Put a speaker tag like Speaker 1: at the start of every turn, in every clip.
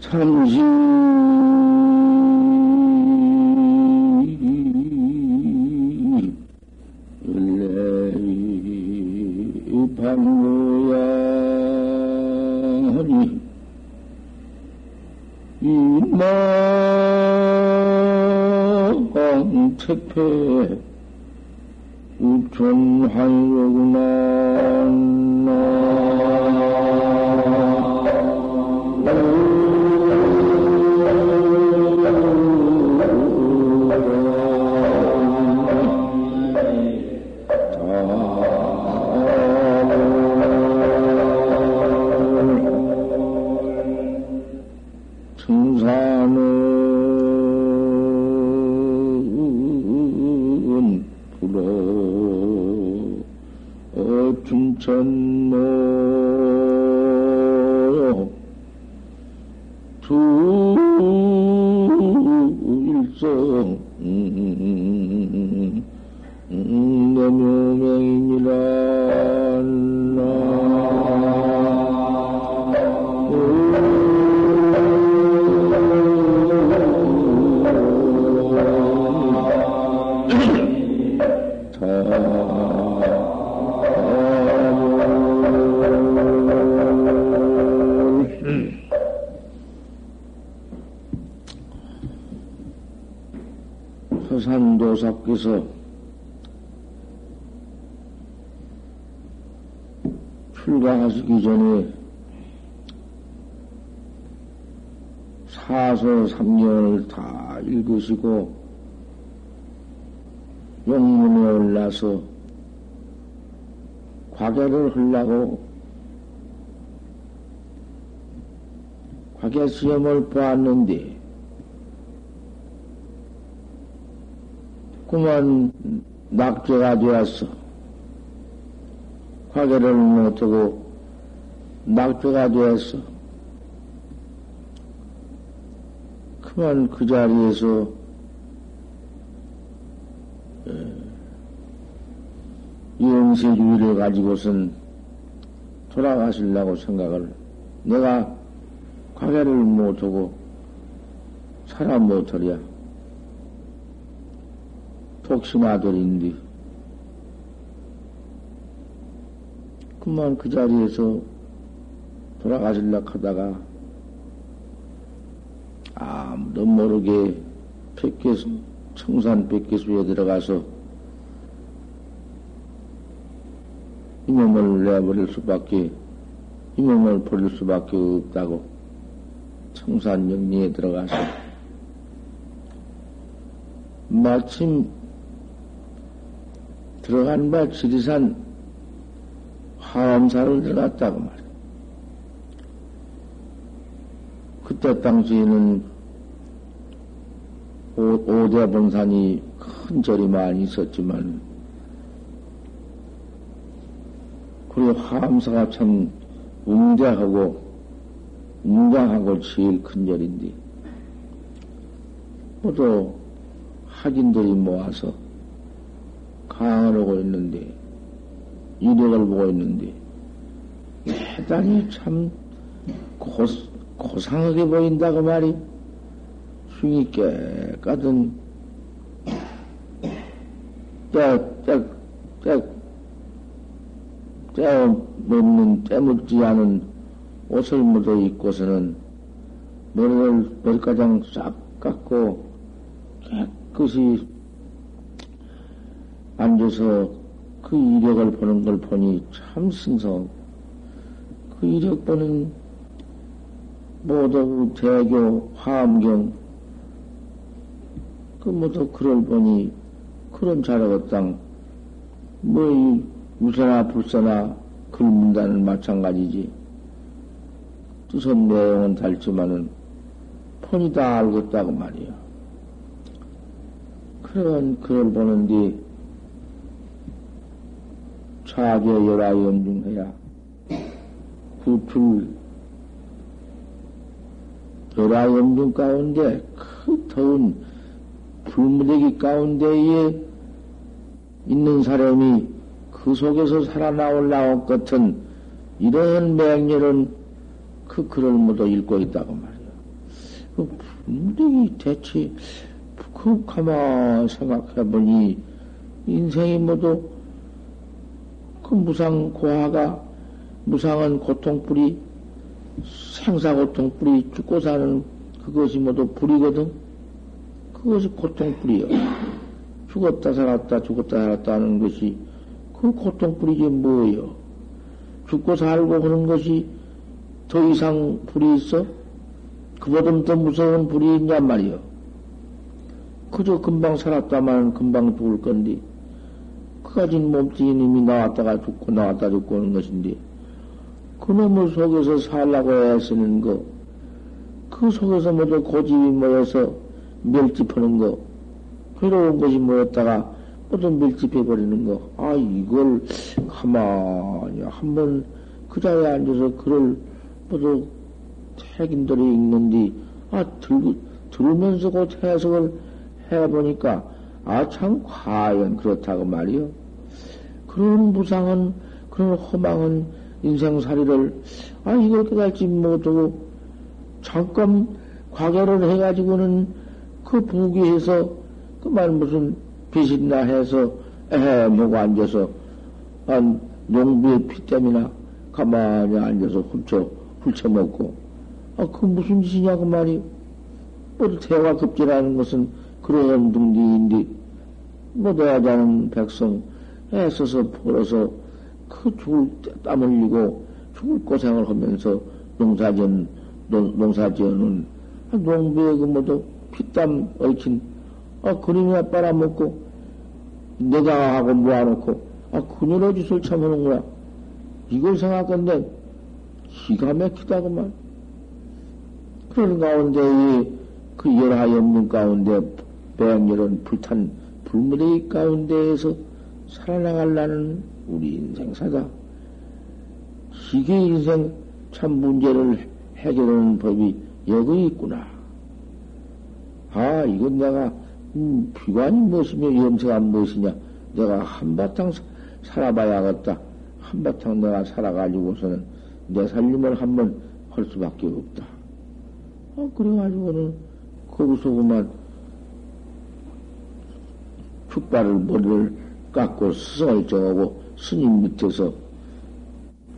Speaker 1: 삼시 서산도사께서 출가하시기 전에 사서 삼년을 다 읽으시고 영문에 올라서 과계를 하려고 과계 시험을 보았는데 그만 낙제가 되었어. 과계를 못하고 낙제가 되었어. 그만 그 자리에서 영세주의를 가지고선 돌아가시려고 생각을 내가 과계를 못하고 살아 못하랴. 독심아들인데. 그만 그 자리에서 돌아가실라 하다가 아무도 모르게 백개수 청산 백개수에 들어가서 이 몸을 내버릴 수밖에 이 몸을 버릴 수밖에 없다고 청산 영리에 들어가서 마침 들어간 바 지리산 화엄사를 들어갔다고 말이야. 그때 당시에는 오, 대 본산이 큰 절이 많이 있었지만, 그리고 화엄사가 참 웅장하고, 웅장하고 제일 큰 절인데, 모두 학인들이 모아서 강을 하고 있는데, 이력을 보고 있는데, 대단히 참 고, 고상하게 보인다고 말이, 숭이 깨끗은, 때, 때, 때, 때 먹는, 때 먹지 않은 옷을 묻어 입고서는 머리를, 머리가장 싹 깎고 깨끗이 앉아서 그 이력을 보는 걸 보니 참 승성. 그 이력 보는 모두 대교 화엄경 그 모두 글을 보니 그런 자료가 땅, 뭐, 이, 우사나 불사나 글 문단은 마찬가지지. 뜻은 내용은 달지만은 폰이 다 알겠다고 말이야. 그런 글을 보는데 차계 열아염중해야 구출 열아염중 가운데 그 더운 불무대기 가운데에 있는 사람이 그그 속에서 살아나올라온 것은 이런 맹렬은 그 글을 모두 읽고 있다고 말이야. 그 분명히 대체 그 가만 생각해보니 인생이 모두 그 무상 고화가 무상은 고통뿌리 생사 고통뿌리 죽고 사는 그것이 모두 불이거든. 그것이 고통뿌리요. 죽었다 살았다 죽었다 살았다 하는 것이 그 고통뿌리지 뭐예요. 죽고 살고 하는 것이 더 이상 불이 있어? 그보다 더 무서운 불이 있냔 말이요. 그저 금방 살았다만 금방 죽을 건데, 그 가진 몸뚱이 님이 나왔다가 죽고 나왔다 죽고 오는 것인데, 그놈의 속에서 살라고 애쓰는 거, 그 속에서 모두 고집이 모여서 멸집하는 거, 괴로운 것이 모였다가 모두 밀집해버리는 거, 아, 이걸 가만히 한번 그 자리에 앉아서 글을 모두 태긴들이 읽는디, 아, 들고, 들으면서 그 해석을 해보니까, 아, 참, 과연 그렇다고 말이요. 그런 무상은, 그런 허망은 인생살이를, 아, 이걸 깨달지 못하고, 잠깐 과거를 해가지고는 그 부귀해서, 그만 무슨 빚이나 해서, 에헤, 뭐고 앉아서, 한 농부의 피땀이나 가만히 앉아서 훔쳐, 훔쳐먹고, 아, 그 무슨 짓이냐고 말이. 뭐, 대화 급제라는 것은 그러한 등기인데, 뭐, 대하자는 백성, 애써서 벌어서 그 죽을 땀 흘리고 죽을 고생을 하면서 농사전, 농, 농사지어는 아, 농부의 그 모두 피땀 얽힌, 아, 그림이나 빨아먹고, 내장하고 모아놓고, 아, 그녀의 짓을 참하는구나. 이걸 생각한데, 기가 막히다구만. 그런 가운데, 그 열하연문 가운데, 백열은 불탄 불무대 가운데에서 살아나가려는 우리 인생사다. 이게 인생 참 문제를 해결하는 법이 여기 있구나. 아, 이건 내가, 음, 비관이 무엇이며 염세가 무엇이냐. 내가 한바탕 살아봐야겠다. 한바탕 내가 살아가지고서는 내 살림을 한번 할 수밖에 없다. 아, 그래가지고는 거기서 그만 축발을 머리를 깎고 스승을 정하고 스님 밑에서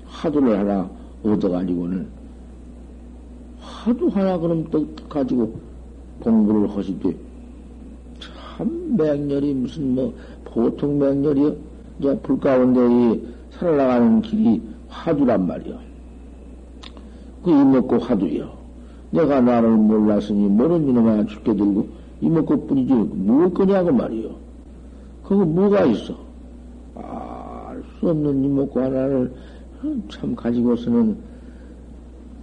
Speaker 1: 화두를 하나 얻어가지고는 화두 하나 그럼 또 가지고 공부를 하시되 참 맹렬이 무슨 뭐 보통 맹렬이요? 이제 불 가운데 이 살아나가는 길이 화두란 말이요. 그 이먹고 화두요. 내가 나를 몰랐으니 모르는 이놈아 죽게 들고 이먹고 뿐이지 뭘 거냐고 말이요. 그거 뭐가 있어? 알수 없는 이먹고 하나를 참 가지고서는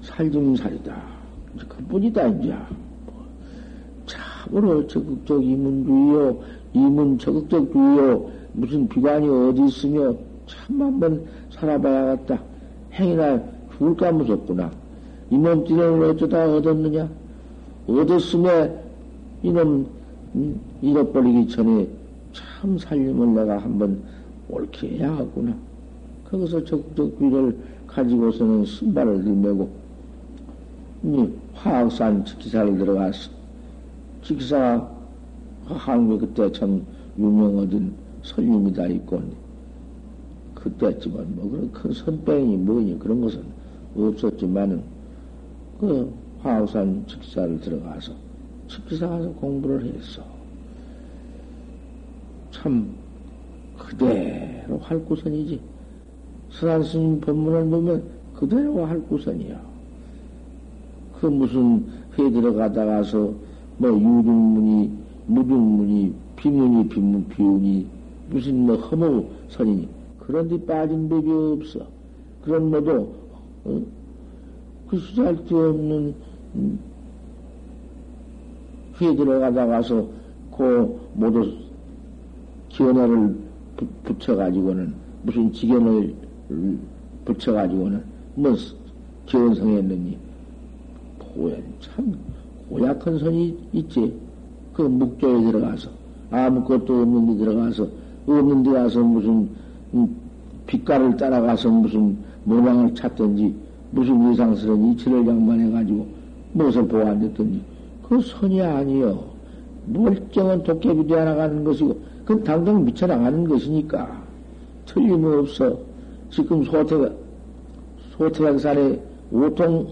Speaker 1: 살림살이다. 그뿐이다, 이제. 참으로 적극적 이문주의요, 이문 적극적주의요, 무슨 비관이 어디 있으며 참 한번 살아봐야겠다. 행이나 죽을까 무섭구나. 이 몸뚱이를 어쩌다 얻었느냐? 얻었으면 이놈 음, 잃어버리기 전에 참 살림을 내가 한번 옳게 해야 하구나. 거기서 적극적 귀를 가지고서는 신발을 들매고 이 화학산 직기사를 들어가서 직기사 한국 그때 참 유명하던 설림이 다 있고 그때쯤은 뭐 그런 큰 선병이 뭐니 그런 것은 없었지만은 그 화학산 직사를 들어가서 직기사 가서 공부를 했어. 참 그대로 할 구선이지. 선한 스님 법문을 보면 그대로 할 구선이야. 그 무슨 회 들어가다가서 뭐 유중문이, 무중문이, 비문이, 비문, 비운이 무슨 뭐 허무 선이니 그런 데 빠진 법이 없어. 그런 모두 어? 그 수잘 데 없는 음, 회 들어가다가서 그 모두 기원회를 붙여가지고는 무슨 지견을 붙여가지고는 뭐 기원성했느니 고연 참 고약한 선이 있지 그 묵조에 들어가서 아무것도 없는 데 들어가서 없는 데 가서 무슨 음, 빛깔을 따라가서 무슨 모양을 찾든지 무슨 이상스러운 이치를 양반해가지고 무엇을 보았댔든지 그 선이 아니요. 멀쩡한 도깨비 되어 나가는 것이고 그건 당장 미쳐 나가는 것이니까 틀림없어 지금 소태 소태백산에 오통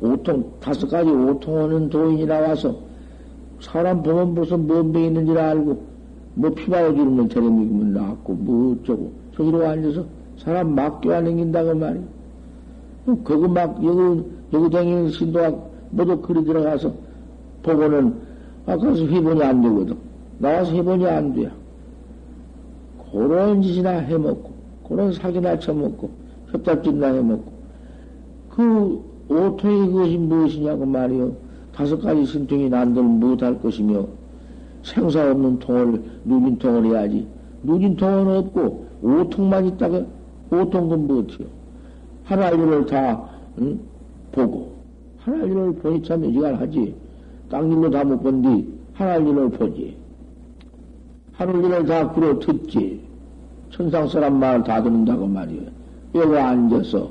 Speaker 1: 오통 다섯 가지 오통하는 도인이 나와서 사람 보면 무슨 뭔병 있는지 알고 뭐 피바오 주름을 테레미면 나왔고 뭐 어쩌고 저기로 앉아서 사람 막 껴안는긴다 그 말이야. 그거 막 여기 여기 다니는 신도학 모두 그리 들어가서 보고는 아까서 회번이 안 되거든. 나와서 회번이 안 돼. 그런 짓이나 해먹고 그런 사기나 쳐먹고 협잡짓나 해먹고 그 오토의 그것이 무엇이냐고 말이요. 다섯 가지 신통이 난들 못할 것이며 생사 없는 통을 누진통을 해야지. 누진통은 없고 오통만 있다가 오통은 무엇이요? 하나일을 다 응? 보고 하나일을 보니 참 여지간하지. 땅일로 다 못 본뒤 하나일을 보지. 하늘일을 다 굴어 듣지. 천상 사람 말다 듣는다고 말이요. 여기 앉아서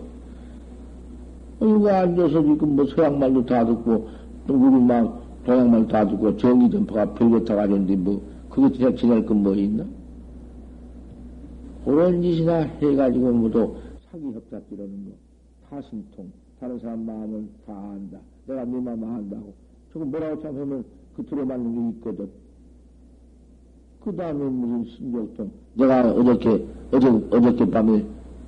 Speaker 1: 여기 앉아서 지금 뭐 서양 말도 다 듣고 또 우리 막 동양말 다 듣고 정의 전파가 별거 다 가졌는데 뭐 그게 진짜 지낼 건 뭐 있나? 그런 짓이나 해가지고 모두 사기 협잡기라는 거, 타신통, 다른 사람 마음은 다 안다. 내가 네 마음 안다고. 저거 뭐라고 참하면 그 들어맞는 게 있거든. 그 다음에 무슨 신경통. 내가 어저께, 어제, 어저께 밤에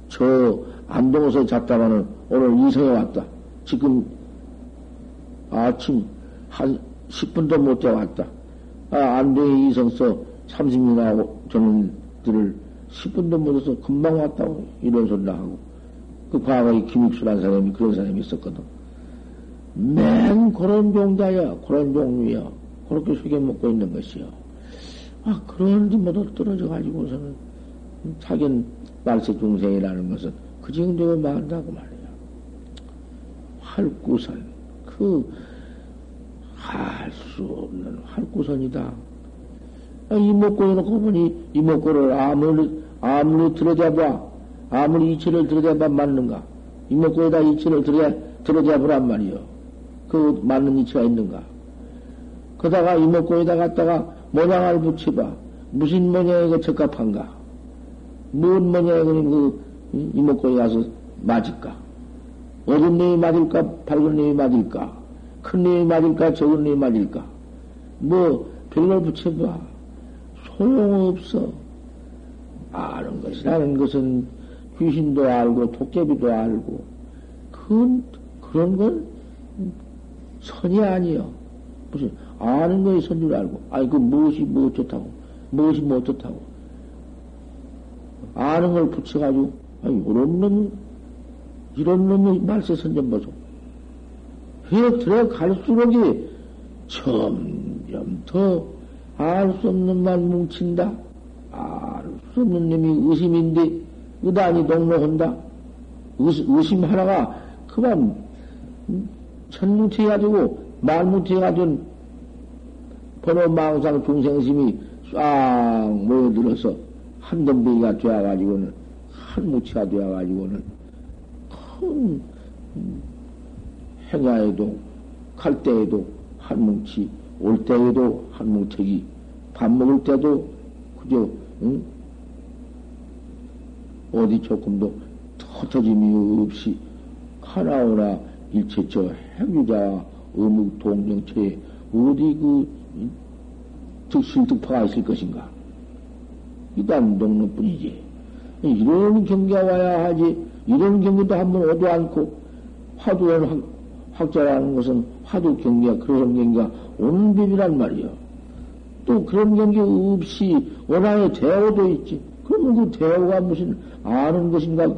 Speaker 1: 저 안동에서 잤다가는 오늘 이성에 왔다. 지금 아침 한 10분도 못 자왔다. 아, 안동에 이성서 30년하고 저는들을 10분도 못 해서 금방 왔다고 이런 소리를 하고 그 과거에 김익수라는 사람이 그런 사람이 있었거든. 맨 그런 종자야, 그런 종류야. 그렇게 속여 먹고 있는 것이요. 아, 그런지 모두 떨어져 가지고서는 자견 말세 중생이라는 것은 그 정도로 말한다고 말이야. 활구선, 그, 할 수 없는 활구선이다. 아, 이목구를 놓고 보니 이목구를 아무리, 아무리 들어잡아, 아무리 이치를 들어잡아 맞는가? 이목구에다 이치를 들어, 들어잡으란 말이요. 그 맞는 이치가 있는가? 그다가 이목구에다 갖다가 모양을 붙여봐. 무슨 모양이 그 적합한가? 뭔 모양이 그 이목구에 가서 맞을까? 어떤 놈이 맞을까? 밝은 놈이 맞을까? 큰 놈이 맞을까? 적은 놈이 맞을까? 뭐, 별걸 붙여봐. 소용없어. 아는 것이라는 것은 귀신도 알고, 도깨비도 알고, 그, 그런 건 선이 아니요. 무슨, 아는 것이 선줄 알고, 아니, 그 무엇이 뭐 좋다고, 무엇이 뭐 좋다고. 아는 걸 붙여가지고, 아니, 이런 놈, 이런 놈이 말세 선전 보소. 해 들어갈수록이 점점 더 알 수 없는 말 뭉친다. 알 수 없는 놈이 의심인데, 의단이 동로한다. 의심 하나가 그만 천뭉치 해가지고 말뭉치 해가지고 번호 망상 중생심이 싹 모여들어서 한 덤비가 되어가지고는 한 무치가 되어가지고는 큰 행야에도 갈 때에도 한 뭉치 올 때에도 한 뭉치기 밥 먹을 때도 그저 응? 어디 조금도 터터짐이 없이 하나오나 일체 저 행유자 어묵 동정체에 어디 그 득실득파가 있을 것인가? 이단 동로뿐이지. 이런 경계가 와야 하지. 이런 경계도 한번 오도 않고 화두는 학자라는 것은 화두 경계가 그런 경계가 오는 법이란 말이요. 또 그런 경계 없이 원하의 대오도 있지. 그러면 그 대오가 무슨 아는 것인가?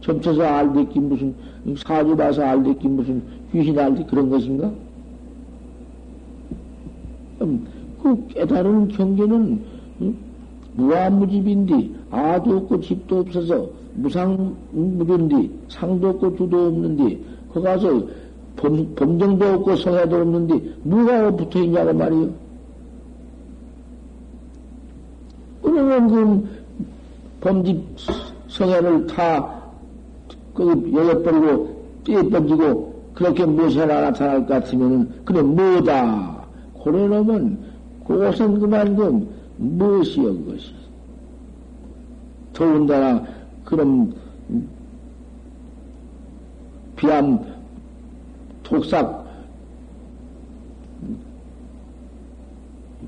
Speaker 1: 점쳐서 알듣기 무슨 사주 봐서 알듣기 무슨 귀신 알듣기 그런 것인가? 음, 그 깨달은 경계는 음, 무한무집인데 아도 없고 집도 없어서 무상무준디 상도 없고 주도 없는데 거 가서 범, 범정도 없고 성야도 없는데 누가 붙어 있냐고 말이요. 그러면 그 범집 성애를 다, 그, 여여버리고, 떼번지고, 그렇게 무엇이 하나 나타날 것 같으면은, 그래, 뭐다. 고래 놈은, 그것은 그만 그, 무엇이여, 그것이. 더군다나, 그럼, 비암, 독삭,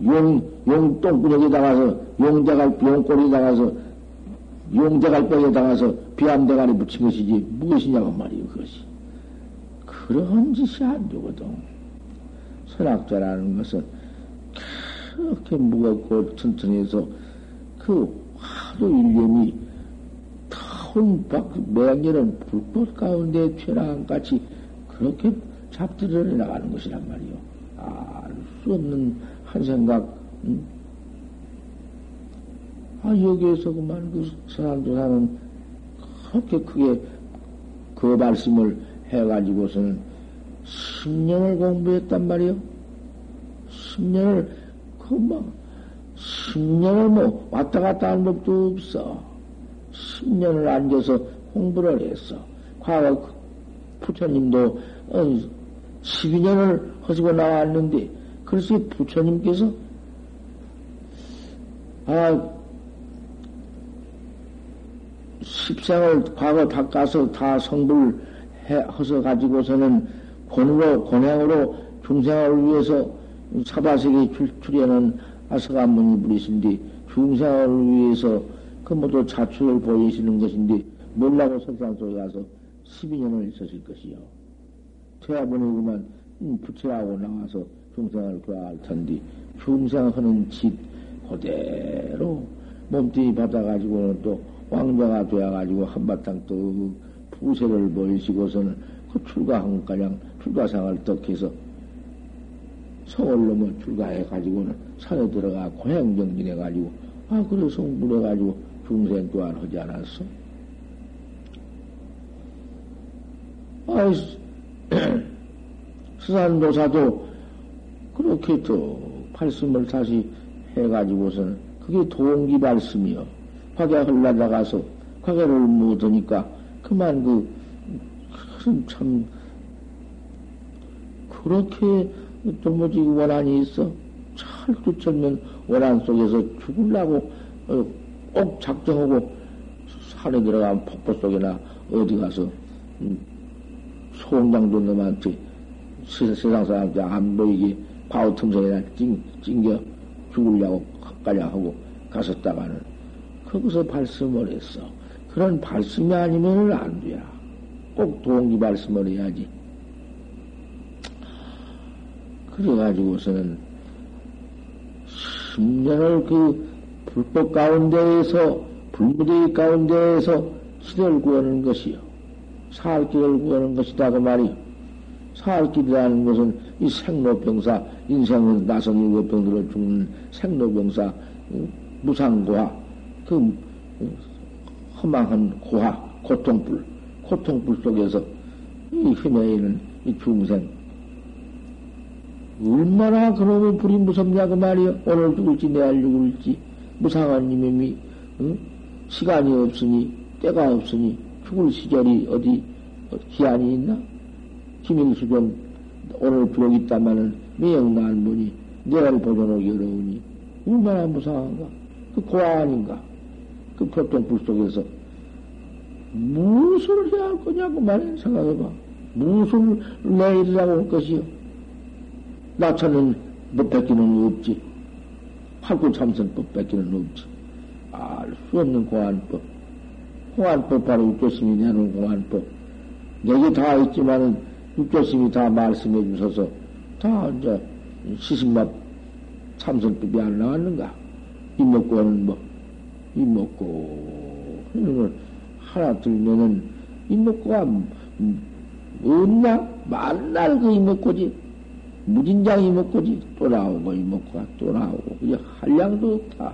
Speaker 1: 용, 용 똥구녕에 당해서, 용자갈, 용꼬리에 당해서, 용자갈병에 당해서 비암대가리 붙인 것이지, 무엇이냐고 말이요, 그것이. 그런 짓이 안 되거든. 선악자라는 것은 그렇게 무겁고 튼튼해서 그 하도 일념이 타운 밖, 맹렬한 불꽃 가운데 최랑같이 그렇게 잡들어 나가는 것이란 말이요. 알 수 없는 한 생각, 음? 아, 여기에서 그만 그 선한조사는 그렇게 크게 그 말씀을 해가지고서는 10년을 공부했단 말이요. 10년을, 그 뭐, 10년을 뭐 왔다 갔다 한 법도 없어. 10년을 앉아서 공부를 했어. 과거 그 부처님도 12년을 어, 하시고 나왔는데, 그래서 부처님께서, 아, 십생을 과거 바꿔서 다 성불 해, 허서 가지고서는 권으로, 권행으로 중생을 위해서 사바세계 출연한 아서가문이 부리신데 중생을 위해서 그 모두 자출을 보이시는 것인데 몰라고 설상 속에 가서 12년을 있었을 것이요. 퇴화보내고만 음, 부처하고 나와서 중생을 구할 텐데 중생하는 짓 그대로 몸뚱이 받아가지고는 또 왕자가 되어가지고 한바탕 또 부세를 보이시고서는 그 출가한 가량 출가상을 떡해서 서울 넘어 출가해가지고는 산에 들어가 고향정진해가지고 아 그래서 물어가지고 중생 또한 하지 않았어. 아, 수산도사도 그렇게 또 발심을 다시 해가지고서는 그게 동기 발심이요. 화계 흘러나가서 화계를 못하니까 그만 그, 참, 그렇게 도무지 원한이 있어. 찰뚜철면 원한 속에서 죽을라고 어, 꼭 작정하고 산에 들어가면 폭포 속이나 어디 가서 음, 소음장도 놈한테 세상 사람한테 안 보이게 바우 틈새에나 찡, 찡겨 죽으려고 가려 하고 갔었다가는 거기서 발심을 했어. 그런 발심이 아니면 안 돼야. 꼭 동기 발심을 해야지. 그래가지고서는 10년을 그 불법 가운데에서, 불무대기 가운데에서 시대를 구하는 것이요. 살 길을 구하는 것이다, 그 말이. 살 길이라는 것은 이 생로병사, 인생은 나선 일곱 병들어 죽는 생로병사, 무상고화, 그 허망한 고화, 고통불, 고통불 속에서 이 헤매이는 이 중생, 얼마나 그놈의 불이 무섭냐 그 말이요. 오늘 죽을지 내일 죽을지 무상한 이놈이 응? 시간이 없으니 때가 없으니 죽을 시절이 어디 기한이 있나? 기밀수전 오늘 부록 있다마는 매영난 보니 내일 보존하기 어려우니 얼마나 무상한가? 그 아닌가? 그 교통불 속에서 무엇을 해야 할 거냐고 말해 생각해봐. 무엇을 내일이라고 할 것이요? 나처는 못 뺏기는 없지. 팔구 참선법 뺏기는 없지. 알 수 없는 공안법. 공안법 바로 육조심이 내는 공안법. 여기 다 있지만은 육조심이 다 말씀해 주셔서 다 이제 시신맛 참선법이 안 나왔는가? 이먹고는 뭐, 이먹고, 이런 걸 하나 들면은 이먹고가 없나? 만날 그 이먹고지. 무진장 이먹고지 또 나오고 이먹고가 또 나오고 그게 한량도 없다.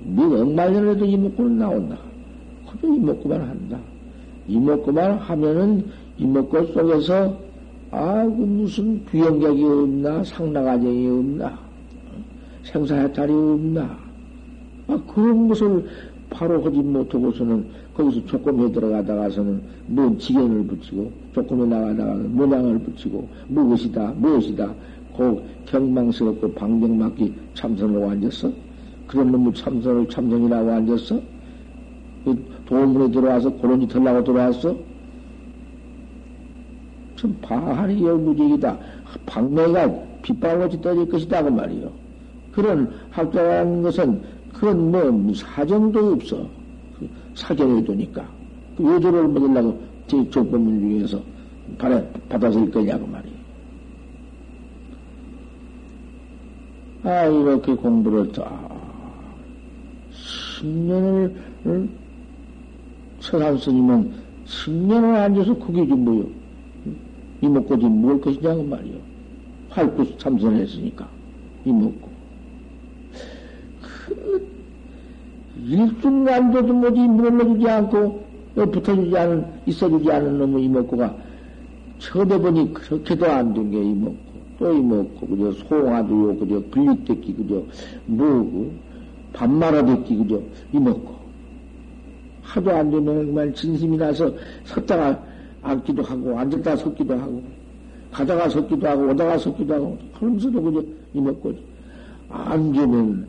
Speaker 1: 뭐 억만 년에도 이먹고는 나온다. 그저 이먹고만 한다. 이먹고만 하면은 이먹고 속에서 아, 그 무슨 귀영객이 없나? 상나가정이 없나? 생사해탈이 없나? 아, 그런 것을 바로 하지 못하고서는 거기서 조금에 들어가다가서는 뭔 지견을 붙이고 조금에 나가다가는 모양을 붙이고 무엇이다 무엇이다 그 경망스럽고 방병맞기 참선으로 앉았어? 그런 놈의 참선을 참선이라고 앉았어? 그 도문에 들어와서 짓 하려고 들어왔어? 참 바하리 열무직이다. 방매가 빗방울같이 떠질 것이다. 그 말이요. 그런 학자라는 것은 그건 뭐 사정도 없어. 그 사견을 두니까. 그 요조를 먹으려고 제 중에서 받아, 받아서 거냐고 말이요. 아, 이렇게 공부를 다, 10년을, 응? 서산 스님은 10년을 앉아서 그게 좀 뭐요? 좀 먹을 것이냐고 말이요. 활구 참선을 했으니까. 이먹고. 그, 일순간도 뭐지, 물러주지 않고, 붙어주지 않은, 있어주지 않은 놈의 이먹고가, 처음에 보니 그렇게도 안 된 게 이먹고. 또 이먹고, 그저 송화도요, 그저 불릭됐기, 그저 뭐고, 반말아듣기, 그저 이먹고. 하도 안 되면 정말 진심이 나서 섰다가 앉기도 하고, 앉았다 섰기도 하고, 가다가 섰기도 하고, 오다가 섰기도 하고, 그러면서도 그저 이먹고, 앉으면,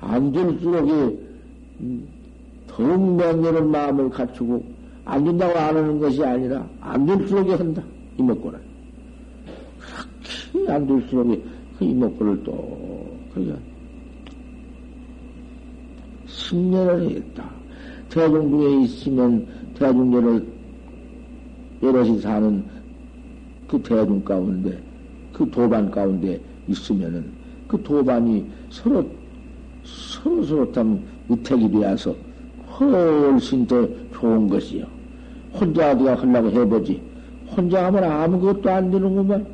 Speaker 1: 앉을수록에, 음, 더욱 맹렬한 마음을 갖추고, 앉는다고 안 하는 것이 아니라, 앉을수록에 한다. 이먹고는. 안 될수록 그 이목구를 또, 그냥, 10년을 했다. 대중 중에 있으면 대중들을 여럿이 사는 그 대중 가운데, 그 도반 가운데 있으면은 그 도반이 서로, 서로 서로 참 의택이 되어서 훨씬 더 좋은 것이요. 혼자 어디가 하려고 해보지. 혼자 하면 아무것도 안 되는구만.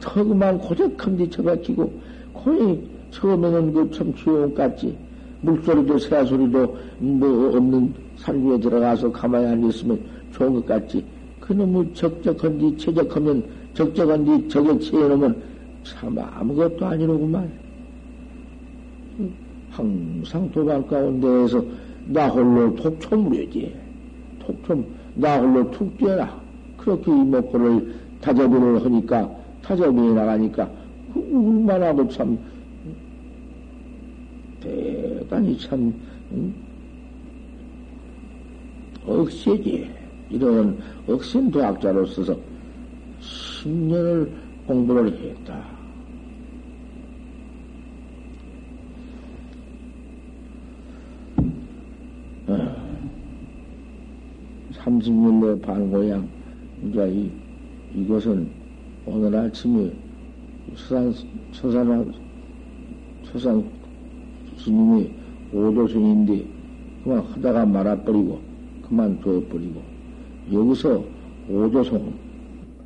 Speaker 1: 턱만 고작한 데 처박히고, 거의 처음에는 그참 조용 같지. 물소리도 새소리도 뭐 없는 산구에 들어가서 가만히 앉아있으면 좋은 것 같지. 그놈의 적적한 뒤 최적하면 적적한 뒤 적에 취해놓으면 참 아무것도 아니로구만. 항상 도발 가운데에서 나 홀로 톡초무려지. 톡초, 나 홀로 툭 뛰어라. 그렇게 이목구를 다져비를 하니까 타접이 나가니까 얼마나 고참 대단히 참 응? 억세지 이런 억센 도학자로서서 10년을 공부를 했다. 30년 내 반고향, 이제 이, 이것은 오늘 아침에 서산, 서산, 서산 스님이 오도선인데 그만 하다가 말아버리고 그만 둬버리고 여기서 오도선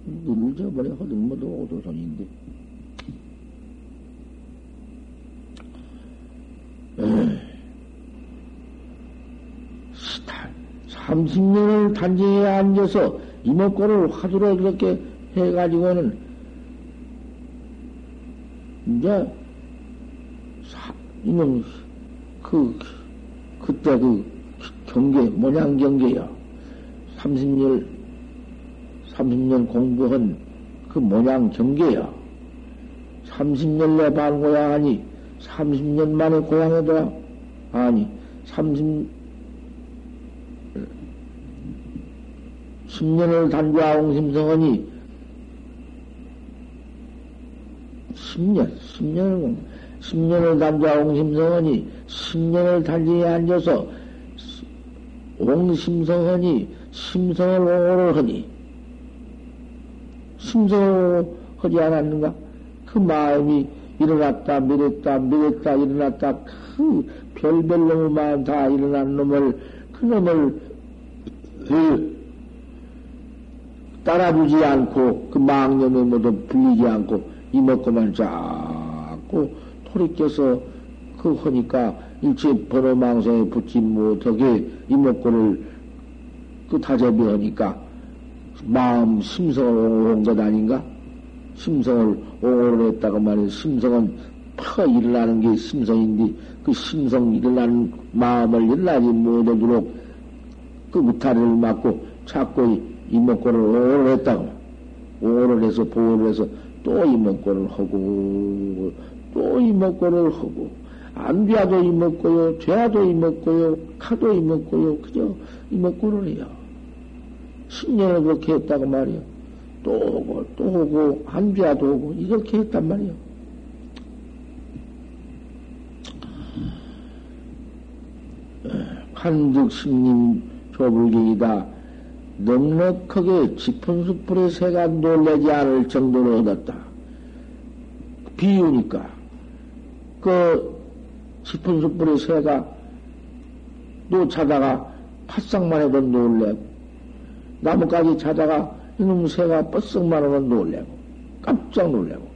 Speaker 1: 늘 저번에 하던 모두 오도선인데 30년을 단정에 앉아서 이목구를 화두로 그렇게 해가지고는, 이제, 사, 이놈, 그, 그때 그 경계, 모양 경계요. 30년, 30년 공부한 그 모양 경계요. 30년 내 반고향하니 30년 만에 고향에 들어 아니, 30, 10년을 단주하옹 심성하니 10년, 10년을, 10년을 단자 옹심성하니, 10년을 단지에 앉아서, 옹심성하니, 심성을 옹호를 하니, 심성을 하지 않았는가? 그 마음이 일어났다, 미랬다, 미랬다, 일어났다, 그 별별 마음 다 일어난 놈을, 그 놈을, 그, 따라주지 않고, 그 망념에 모두 불리지 않고, 이먹고만 자꾸 토리 껴서 그 하니까 일체 번호망상에 붙지 못하게 이먹고를 그 다접이 하니까 마음 심성을 옹호한 것 아닌가? 심성을 옹호를 했다고 말해 심성은 퍼 일어나는 게 심성인데 그 심성 일어나는 마음을 일어나지 못하도록 그 무타리를 맞고 자꾸 이목구를 오를 했다고 오를 해서 보호를 해서 또 이목구를 하고 또 이목구를 하고 안 돼도 이먹고요, 돼도 이먹고요, 카도 이먹고요, 그저 이먹고를 해요. 10년을 그렇게 했다고 말이요. 또 오고, 또 오고, 안 돼도 오고, 이렇게 했단 말이요. 한득심님 조불경이다. 넉넉하게 짚은 숯불의 새가 놀라지 않을 정도로 얻었다. 비유니까. 그 짚은 숯불의 새가 또 자다가 파싹만 해도 놀래고 나뭇가지 자다가 이놈 새가 뻗썩만 하면 놀래고 깜짝 놀래고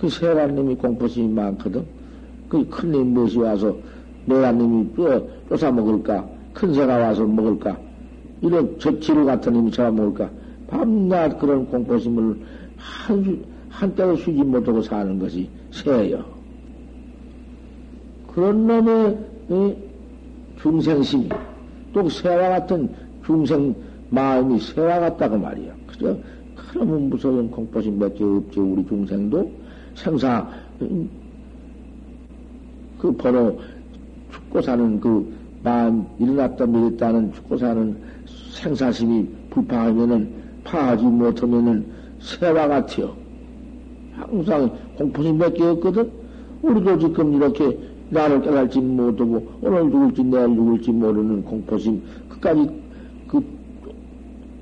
Speaker 1: 그 새라님이 공포심이 많거든. 그 큰님 무엇이 와서 내라님이 뼈, 뼈사 먹을까? 큰 새가 와서 먹을까 이런 저치루 같은 놈이 잡아먹을까 밤낮 그런 공포심을 한, 한때도 쉬지 못하고 사는 것이 새예요. 그런 놈의 중생심이 또 새와 같은 중생 마음이 새와 같다고 말이야. 그죠? 그러면 무서운 공포심 몇 개 없지. 우리 중생도 생사 그 번호 죽고 사는 그 마음 일어났다 밀었다는 죽고 사는 생사심이 불파하면은 파하지 못하면은 새와 같아요. 항상 공포심 몇 개 없거든. 우리도 지금 이렇게 나를 깨달지 못하고 오늘 죽을지 내일 죽을지 모르는 공포심 끝까지 그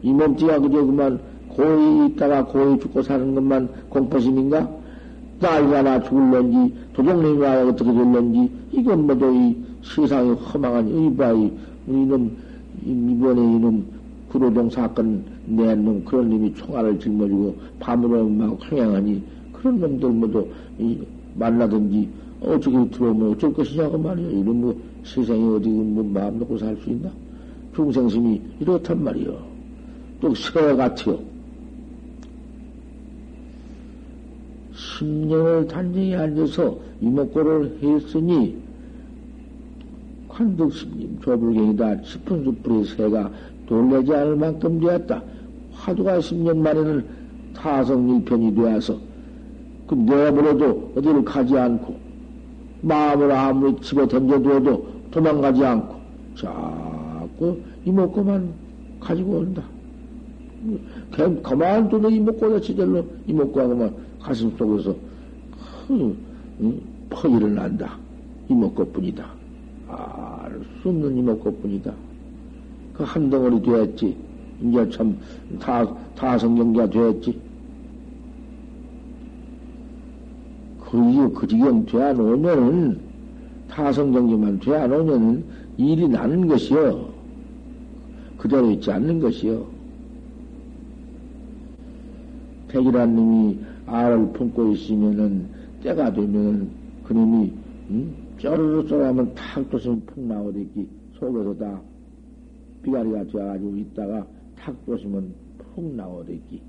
Speaker 1: 이 몸뚱이가 그저 그만 고이 있다가 고이 죽고 사는 것만 공포심인가? 나이가 나 죽을런지 도둑님이 와 어떻게 될런지 이건 모두 이 세상에 허망한 이바이 이놈 이번에 이놈 구로동 사건 낸놈 그런 놈이 총알을 짊어지고 밤으로 막 흥행하니 그런 놈들 모두 이 만나든지 어떻게 들어오면 어쩔 것이냐고 말이야. 이런 뭐 세상에 어디 뭐 마음 놓고 살 수 있나? 중생심이 이렇단 말이요. 또 새 같아요. 10년을 단정히 앉아서 이목고를 했으니 관득심님 조불경이다 싶은 숯불의 새가 돌려지 않을 만큼 되었다. 화두가 10년 만에는 타성일편이 되어서 그 내버려도 어디를 가지 않고 마음을 아무리 집어 던져두어도 도망가지 않고 자꾸 이목구만 가지고 온다. 그냥 가만두는 이목구가 지절로 이목구하고만 가슴 속에서 퍼 일어난다. 이목구뿐이다. 알수 없는 이목구뿐이다. 그 한 덩어리 되었지. 이제 참 다, 다 성경자 되었지. 그, 그 지경 되어 놓으면은, 타성정지만 되어 놓으면은 일이 나는 것이요. 그대로 있지 않는 것이요. 백이란 놈이 알을 품고 있으면은, 때가 되면은, 그놈이, 응? 쩌르르 쏘라면 탁 돋으면 푹 나오듯이 속에서 다 비가리가 되어가지고 있다가 탁 돋으면 푹 나오듯이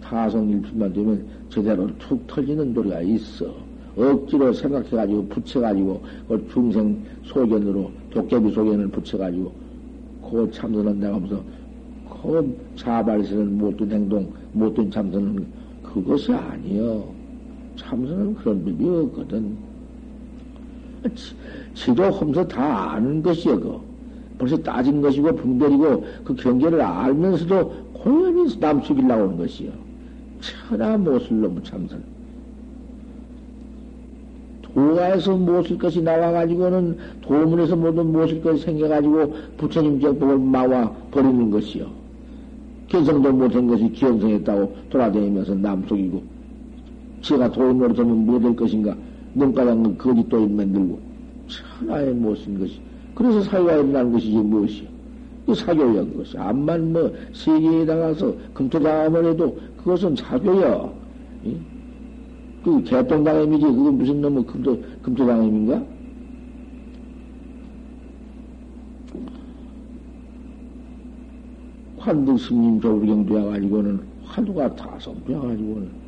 Speaker 1: 타성일품만 되면 제대로 툭 터지는 도리가 있어. 억지로 생각해가지고 붙여가지고 그 중생 소견으로 도깨비 소견을 붙여가지고 그 내가 하면서 그 자발스는 못된 행동, 못된 참선은 그것이 아니여. 참선은 그런 법이 없거든. 지, 도 하면서 다 아는 것이여, 그. 벌써 따진 것이고, 분별이고, 그 경계를 알면서도 고연히 남 죽이려고 하는 것이요. 천하 못을 놈 참선. 도가에서 못을 것이 나와가지고는 도문에서 모든 못을 것이 생겨가지고 부처님 정법을 마와 버리는 것이요. 견성도 못한 것이 기영성했다고 돌아다니면서 남속이고 제가 도인 노릇하면 뭐 될 것인가 눈가장 거짓 도인 만들고 천하의 못인 것이 그래서 사회가 일어나는 것이지 무엇이요. 그 사교야 그것이 암만 뭐 세계에 나가서 금토당함을 해도 그것은 사교야. 그 개똥당함이지 그건 무슨 놈의 금토 금토당함인가? 환득 스님 조부경 되어가지고는 화두가 타성 되어가지고는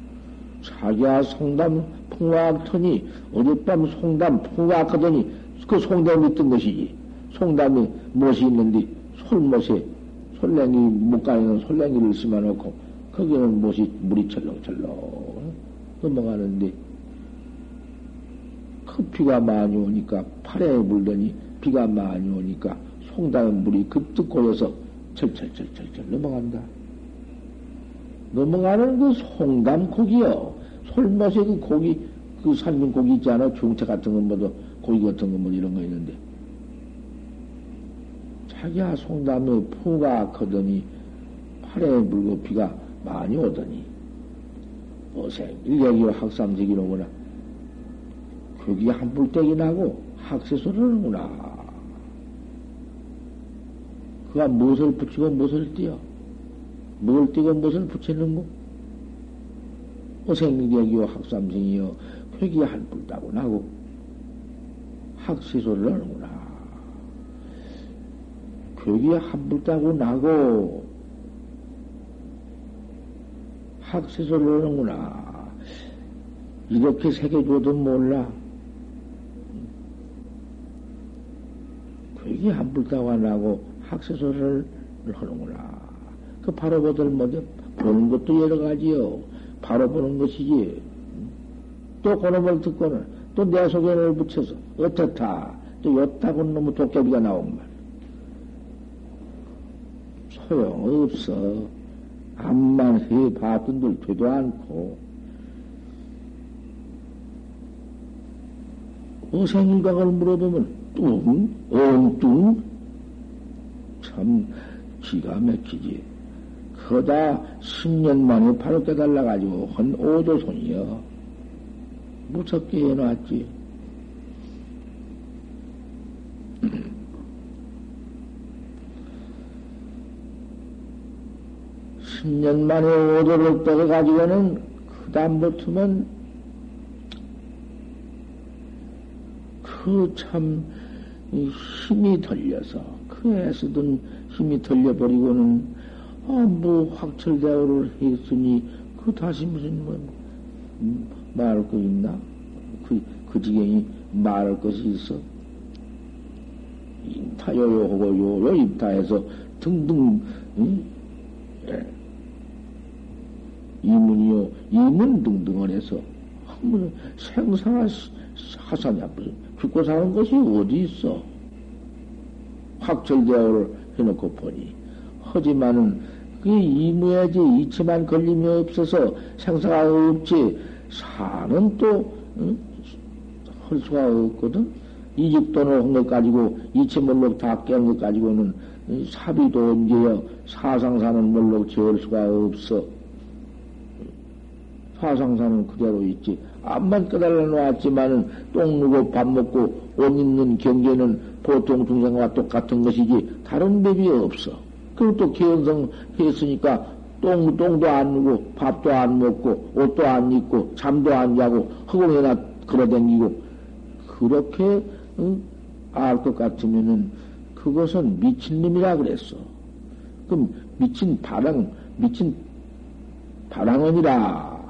Speaker 1: 자기야 송담 풍화하더니 어젯밤 송담 풍화하더니 그 송담이 뜬 것이지. 송담이 무엇이 있는데 솔못에 솔랭이 묵가에는 솔랭이를 심어놓고 거기는 무엇이 물이 철렁철렁 넘어가는데 그 비가 많이 오니까 팔에 물더니 비가 많이 오니까 송담 물이 급득 고여서 철철철철철 넘어간다. 넘어가는 그 송담 고기요. 솔맛의 그 고기, 그 산중 고기 있잖아. 중태 같은 건 뭐도 고기 같은 건뭐 이런 거 있는데. 자기야 송담에 푸가 커더니 팔에 물고 비가 많이 오더니 어생 일력이와 학삼적이로구나. 거기 한불떼기 나고 학세소리는구나. 그가 무엇을 붙이고 무엇을 띄어? 뭘 띄고 무엇을 붙이는고? 어생력이요 학삼생이요 회기 한불 따고 나고 학시소를 하는구나. 괴기 한불 따고 나고 학시소를 하는구나. 이렇게 새겨줘도 몰라. 괴기 한불 따고 나고 학시소를 하는구나. 그 바로 보들 뭐죠? 보는 것도 여러 가지요. 바로 보는 것이지. 또 그놈을 듣고는 또내 속에를 붙여서 어떻다. 또 요따고 놈의 도깨비가 나온 말. 소용없어. 암만 해 봤던 들 되도 않고. 어생일각을 물어보면 뚱, 엉뚱. 참 기가 막히지. 그다 10년 만에 바로 깨달아가지고 한 오도손이여. 무섭게 해놨지. 십년 만에 오도를 떠가지고는 그 다음부터는 그참 힘이 들려서 그 애쓰던 힘이 들려버리고는 아, 뭐, 확철대오를 했으니, 그 다시 무슨, 뭐, 음, 말할 거 있나? 그, 그 지경이 말할 것이 있어. 인타요요 하고 요요 인타해서 등등, 응? 예. 이문이요, 이문 등등을 해서, 뭐, 생사 하사냐, 무슨, 죽고 사는 것이 어디 있어? 확철대오를 해놓고 보니, 하지만은, 그 이무야지 이치만 걸림이 없어서 생사가 없지 사는 또 응? 할 수가 없거든. 이직돈을 한 것 가지고 이치물록 다 깨는 것 가지고는 사비도 언제여 사상사는 물록 지을 수가 없어. 사상사는 그대로 있지. 암만 깨달아 놓았지만은 똥 누고 밥 먹고 옷 입는 경계는 보통 중생과 똑같은 것이지 다른 법이 없어. 그리고 또 기원성 했으니까 똥, 똥도 안 누고, 밥도 안 먹고, 옷도 안 입고, 잠도 안 자고, 허공에나 걸어댕기고, 그렇게, 응? 알것 같으면은, 그것은 미친놈이라 그랬어. 그럼 미친 바랑, 미친 바랑언이라.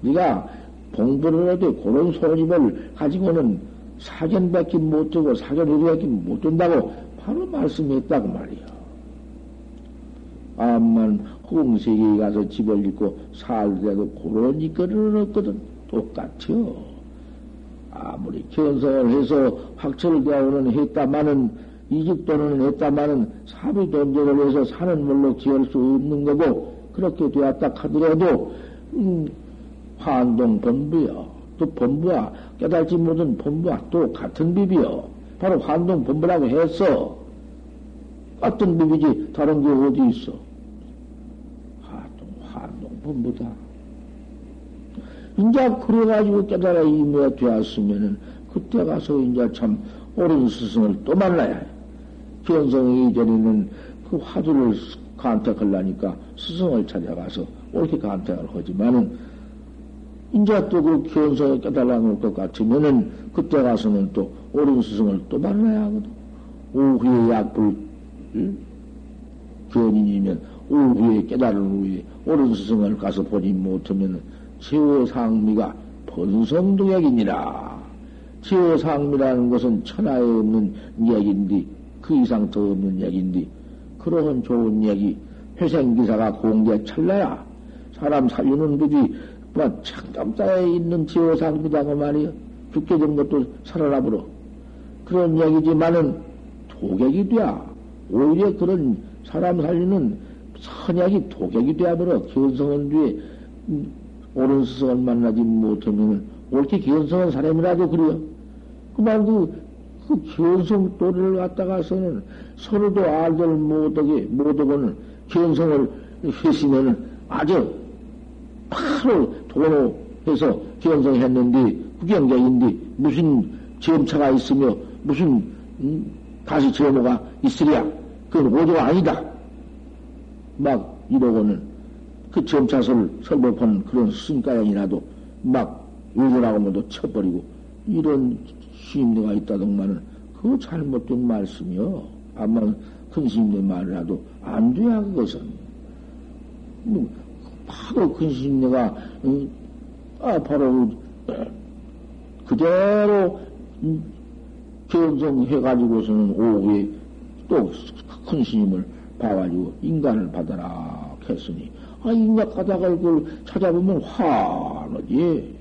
Speaker 1: 네가 공부를 해도 그런 소집을 가지고는 사견밖에 못 되고 사견1밖에 못 된다고 바로 말씀했다고 말이야. 암만 홍세계에 가서 집을 짓고 살더라도 그런 이거를 얻거든. 똑같죠. 아무리 견성을 해서 확철을 대하고는 했다마는 이직도는 했다마는 사비 돈적을 해서 사는 물로 지을 수 없는 거고 그렇게 되었다 하더라도 음, 환동 본부여 또 본부와 깨달지 못한 본부와 또 같은 비비여 바로 환동 본부라고 했 어 어떤 비비지 다른 게 어디 있어 본부다. 이제 그래가지고 깨달아 이무가 되었으면은 그때 가서 이제 참 옳은 스승을 또 만나야 해. 견성이 이전에는 그 화두를 간택하려니까 스승을 찾아가서 옳게 간택을 하지만은 이제 또그 견성을 깨달아 놓을 것 같으면은 그때 가서는 또 옳은 스승을 또 만나야 하거든. 오후에 약불, 응? 견인이면 오후에 깨달은 후에 옳은 스승을 가서 보지 못하면 지호상미가 번성동액이니라. 지호상미라는 것은 천하에 없는 얘기인데, 그 이상 더 없는 얘기인데, 그러한 좋은 얘기, 회생기사가 공개 찰나야 사람 살리는 법이 뭐 창감자에 있는 지호상미다고 말이요. 죽게 된 것도 살아나 버려. 그런 얘기지만은 도객이 돼야. 오히려 그런 사람 살리는 선약이 도객이 되어버려. 견성은 뒤에 음, 옳은 스승을 만나지 못하면 옳게 견성한 사람이라도 그래요. 그, 그 견성 또를 갖다가서는 서로도 알들 못하게, 못하고는 견성을 했으면 아주 바로 도로 해서 견성했는데, 구경객인데 무슨 점차가 있으며 무슨 음, 다시 점호가 있으랴. 그건 오조가 아니다. 막 이러고는 그 점차서를 설법한 그런 스승가양이라도 막 의존하고 모두 쳐버리고 이런 시임대가 있다던가는 그거 잘못된 말씀이요. 아마 큰 스님네 말이라도 안 돼야 그것은. 뭐, 바로 큰 스님네가, 음, 아, 바로, 그대로, 음, 견성해가지고서는 오후에 또 큰 스님을 봐가지고 인간을 받아라 했으니 아 인간 가닥을 그걸 찾아보면 화나지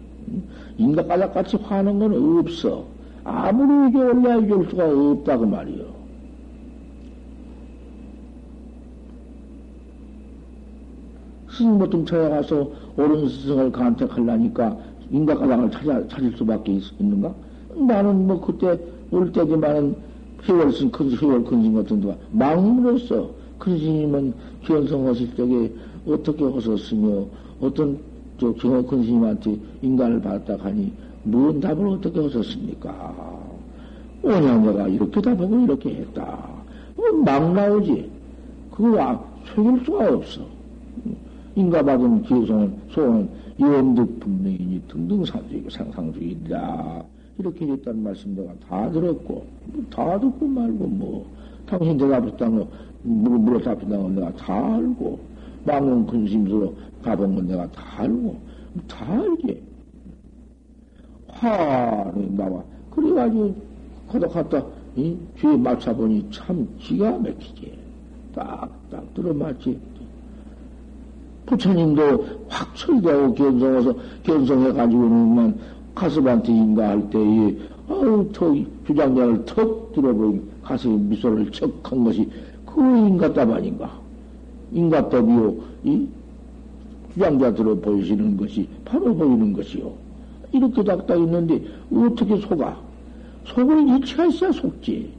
Speaker 1: 인간 가닥 같이 화는 건 없어 아무리 이게 올라줄 수가 없다고 말이요. 스승 보통 찾아가서 옳은 스승을 간택하려니까 인간 가닥을 찾아, 찾을 수밖에 있, 있는가? 나는 뭐 그때 올 때지만은 쓴, 큰, 회월 큰신 같은 데가 망물었어. 큰 스님은 견성 하실 적에 어떻게 하셨으며, 어떤 저 경호 큰 스님한테 인간을 받았다 하니, 무슨 답을 어떻게 하셨습니까? 오냐내가 이렇게 답하고 이렇게 했다. 막 나오지. 그거 아, 속일 수가 없어. 인가받은 기성은, 소원은 연득 분명이니 등등 상주이고 상상주의다. 이렇게 했다는 말씀 내가 다 들었고, 다 듣고 말고, 뭐, 당신 대답했다는 거, 물어, 물어 답했다는 건 내가 다 알고, 망원 근심으로 가본 건 내가 다 알고, 다 알지. 화는 나와. 그래가지고, 거다 갔다, 이, 뒤에 맞춰보니 참 기가 막히지. 딱, 딱 들어맞지. 부처님도 확 철대하고 견성해서, 견성해가지고는 가슴한테 인가할 때에, 아우, 턱, 주장자를 턱 들어보니 가슴에 미소를 척한 것이 그 인가답 아닌가. 인가답이요, 이 주장자 들어 보이시는 것이 바로 보이는 것이요. 이렇게 딱딱 있는데 어떻게 속아? 속을 이치하셔야 속지.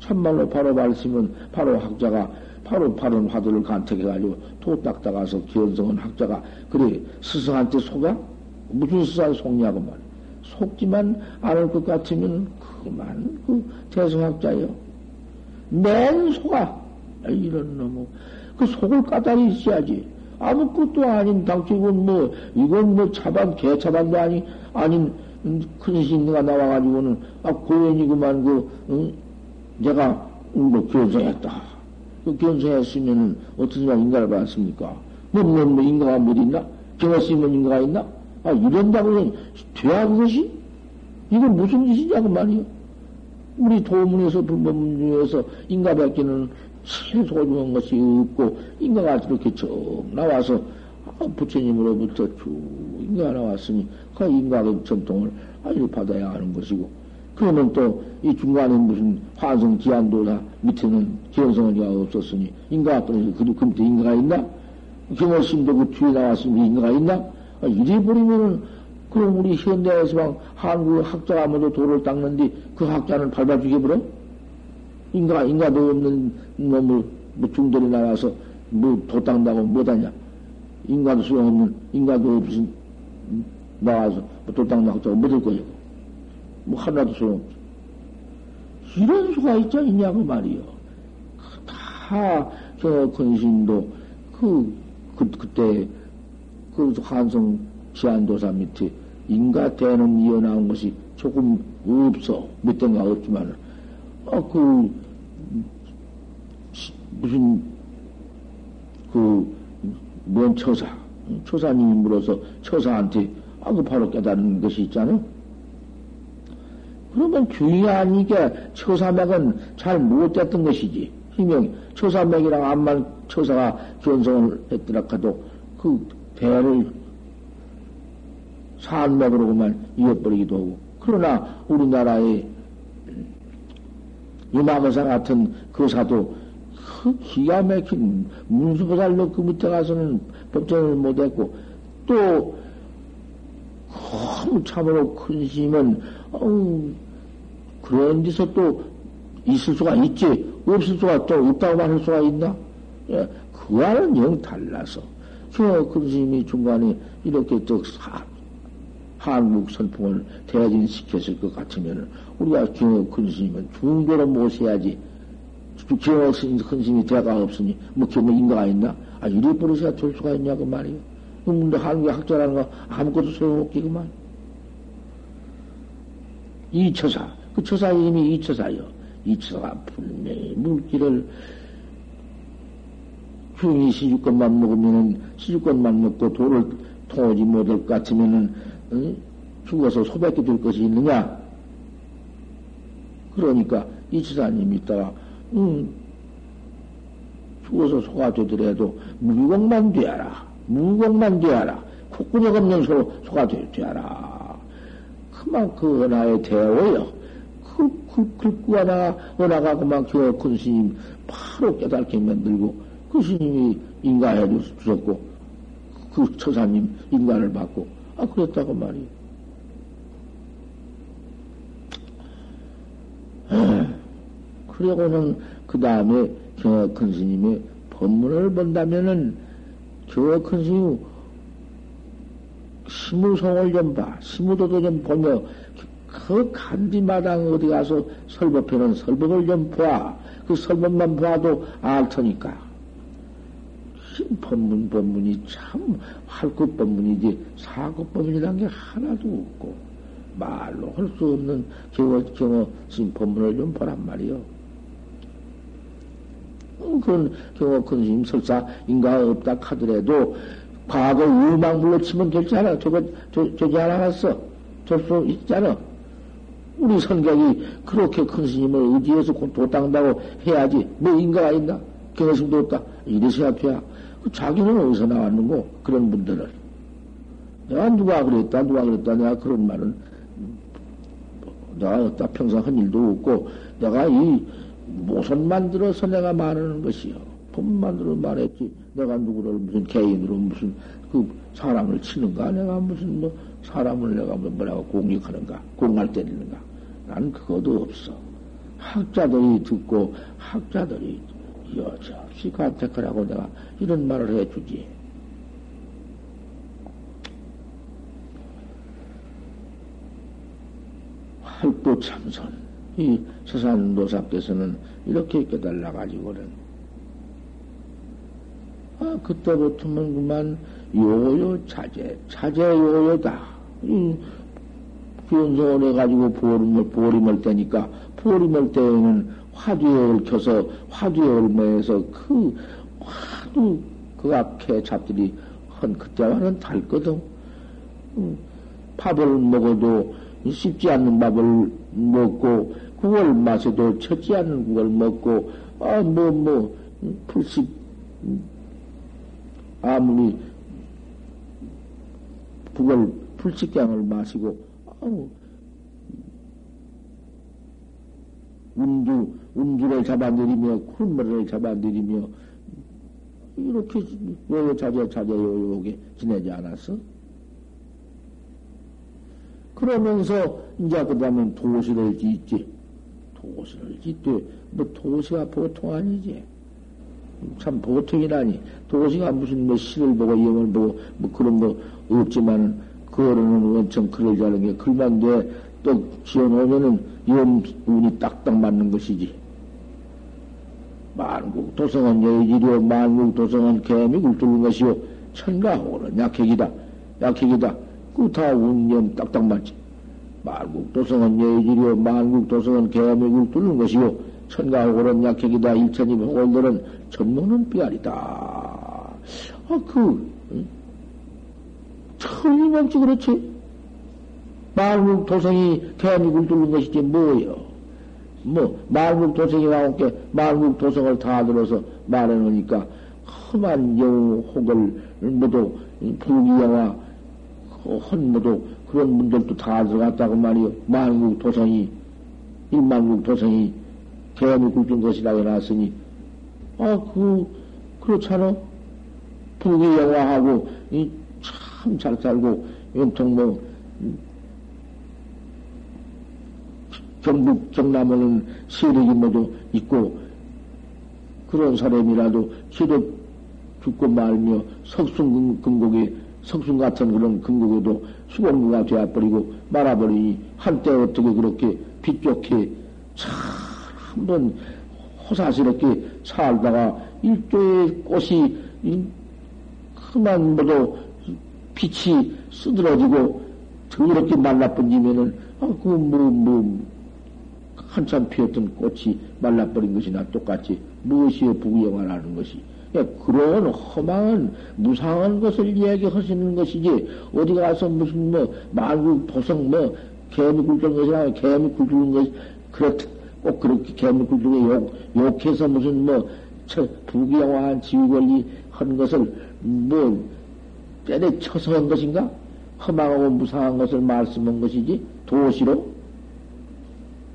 Speaker 1: 참말로 바로 말씀은 바로 학자가 바로 바른 화두를 간택해가지고 도 닦다가서 기원성은 학자가 그래 스승한테 속아? 무슨 스승한테 속냐고 말. 속지만 않을 것 같으면 그만 그 대성학자요. 맨 속아. 이런 놈의 그 속을 까다리 있어야지. 아무것도 아닌 당초는 뭐 이건 뭐 차반 개차반도 아니 아닌 큰 신가 나와가지고는 아 고연이구만 그 응? 내가 뭐 견성했다. 그 견성했으면은 어떤 사람 인가를 받았습니까? 뭐, 뭐, 뭐 인가가 뭐 있나? 경했으면 인가가 있나? 아, 이런다고 돼야 그것이? 이거 무슨 짓이냐고 말이요. 우리 도문에서 불법 중에서 인가 뵙기는 제일 소중한 것이 없고, 인가가 이렇게 쭉 나와서, 아, 부처님으로부터 쭉 인가가 나왔으니, 그 인가의 전통을 아주 받아야 하는 것이고, 그러면 또 이 중간에 무슨 화성 기한도사 밑에는 기원성언이가 없었으니, 인가가 떨어져서 그, 그 밑에 인가가 있나? 경호심도 그 뒤에 나왔으니 인가가 있나? 아, 이래 버리면은, 그럼 우리 현대에서 한국 학자가 모두 도를 닦는데 그 학자는 밟아 죽여버려? 인가, 인가도 없는 놈을 뭐 나와서 뭐도 닦는다고 못하냐? 인가도 소용없는, 인가도 없이 나와서 뭐도 닦는 학자가 못할 거냐고. 뭐 하나도 소용없어. 이런 수가 있지 않냐고 말이요. 다, 저, 근신도, 그, 그, 그때, 그 한성 지안도사 밑에 인가 대는 이어 나온 것이 조금 없어. 몇 대가 없지만, 아, 그, 무슨, 그, 뭔 처사, 초사님이 물어서 처사한테 아, 그 바로 깨달은 것이 있잖아. 그러면 중이 아니게 처사맥은 잘 못됐던 것이지. 희명, 처사맥이랑 암만 처사가 견성을 했더라 하도 그 대를 산맥으로 그만 이어버리기도 하고. 그러나 우리나라의 이마거사 같은 거사도 그 기가 막힌 문수보살로 그 밑에 가서는 법정을 못했고 또 너무 참으로 큰 스님은 어우 그런 데서 또 있을 수가 있지 없을 수가 또 없다고 말할 수가 있나? 예, 그와는 영 달라서 저큰 스님이 중간에 이렇게 또 사, 한국 선풍을 대진시켰을 것 같으면 우리가 경어 큰 스님은 중도로 모셔야지 경어 큰 스님이 대가 없으니 뭐 경어 인가가 있나? 아 이래 버릇이가 될 수가 있냐고 말이요. 근데 한국의 학자라는 거 아무것도 소용없기 그만. 이처사, 그 처사 이름이 이처사요. 이처사가 분명히 물기를 흉이 시주권만 먹으면은 시주권만 먹고 돌을 통하지 못할 것 같으면은 어? 죽어서 소백이 될 것이 있느냐? 그러니까 이처사님이 있다가 음, 죽어서 소가 되더라도 무공만 되어라. 무공만 되어라. 콧구녕 없는 소, 소가 되어라. 그만 그 은하의 대오여. 그, 그, 긁고 하나, 은하가 그만 겨큰 스님 바로 깨닫게 만들고, 그 스님이 인가해 주셨고, 그 처사님 인간을 받고, 아, 그랬다고 말이에요. 그러고는 그 다음에 경큰 스님의 법문을 본다면은 경큰 스님 시무송을 좀 봐. 시무도도 좀 보며 그 간디마당 어디 가서 설법해는 설법을 좀 봐. 그 설법만 봐도 알 테니까. 법문, 법문이 참 할것 법문이지 사것 법문이란 게 하나도 없고 말로 할 수 없는 경어, 경어 신 법문을 좀 보란 말이요. 어, 그런 경어 큰 스님 설사 인가가 없다 하더라도 과거 우망물로 치면 될지 않아? 저거, 저, 저지 않았어? 될 수 있잖아. 우리 선객이 그렇게 큰 스님을 의지해서 도땅다고 해야지. 뭐 인가가 있나? 경심도 없다. 이래서야 돼야. 그 자기는 어디서 나왔는고? 그런 분들을. 내가 누가 그랬다, 누가 그랬다. 내가 그런 말은, 내가 어따 평생 한 일도 없고, 내가 이 모선 만들어서 내가 말하는 것이요. 돈 만들어 말했지. 내가 누구를 무슨 개인으로 무슨 그 사람을 치는가? 내가 무슨 뭐 사람을 내가 뭐 뭐라고 공격하는가? 공갈 때리는가? 난 그것도 없어. 학자들이 듣고 학자들이 여자없이 간택하라고 내가 이런 말을 해주지. 활도 참선. 이 서산도사께서는 이렇게 깨달아가지고는 아, 그때부터는 그만 요요 자제, 자제 요요다. 이 변성을 해가지고 보림을, 보림을 때니까, 보림을 때에는 화두에 켜서 화두에 얼마에서 그, 화두, 그 앞에 잡들이 한 그때와는 달거든. 음, 밥을 먹어도 씹지 않는 밥을 먹고, 국을 마셔도 쳤지 않는 국을 먹고, 아, 뭐, 뭐, 풀씹, 아무리 북을 풀식량을 마시고 아우 운주 운주를 잡아내리며 쿨머리를 잡아내리며 이렇게 요요 자제 자제 요요게 지내지 않았어? 그러면서 이제 그 다음에 도시를 짓지 도시를 짓되 뭐 도시가 보통 아니지. 참 보통이라니 도시가 무슨 뭐 시를 보고 영을 보고 뭐 그런 거 없지만 그거는 원청 글을 자는 게 글만 돼 또 지어놓으면은 영 운이 딱딱 맞는 것이지. 만국 도성은 예지려 만국 도성은 개미굴 뚫는 것이요 천가호는 약핵이다 약핵이다 그다 운년 딱딱 맞지. 만국 도성은 예지려 만국 도성은 개미굴 뚫는 것이요 천가호는 약핵이다 일천이면 오늘은 전문은 뼈아리다. 아, 그, 응? 틀림없이 그렇지. 말국 도성이 대한민국을 뚫는 것이지 뭐요? 뭐 말국 도성이 나올게 말국 도성을 다 들어서 말해 놓으니까 험한 여우 혹을 모두 부귀영화 헌모도 그런 분들도 다 들어갔다고 말이요. 만국 도성이 일만국 도성이 대한민국을 뚫는 것이라고 해놨으니 아그 그렇잖아. 부귀영화하고 참 잘 살고 영통 뭐 경북, 경남에는 세력이 모두 있고, 그런 사람이라도 기도 죽고 말며 석순 금곡에, 석순 같은 그런 금곡에도 수공구가 되어버리고 말아버리니, 한때 어떻게 그렇게 빛 좋게 참 한번 호사스럽게 살다가 일조의 꽃이 그만 모두 빛이 쓰드러지고 더럽게 말라버리면은, 아, 그, 뭐, 뭐, 한참 피었던 꽃이 말라버린 것이나 똑같이 무엇이여 부구영화라는 것이. 그런 험한 무상한 것을 이야기하시는 것이지 어디 가서 무슨 뭐 말구 보성 뭐 개미 굴던 것이나 개미 굴던 것 그렇다 꼭 그렇게 개미 굴던 욕 욕해서 무슨 뭐 부귀영화한 지휘권리 한 것을 뭐 때려쳐서 한 것인가? 험하고 무상한 것을 말씀한 것이지 도시로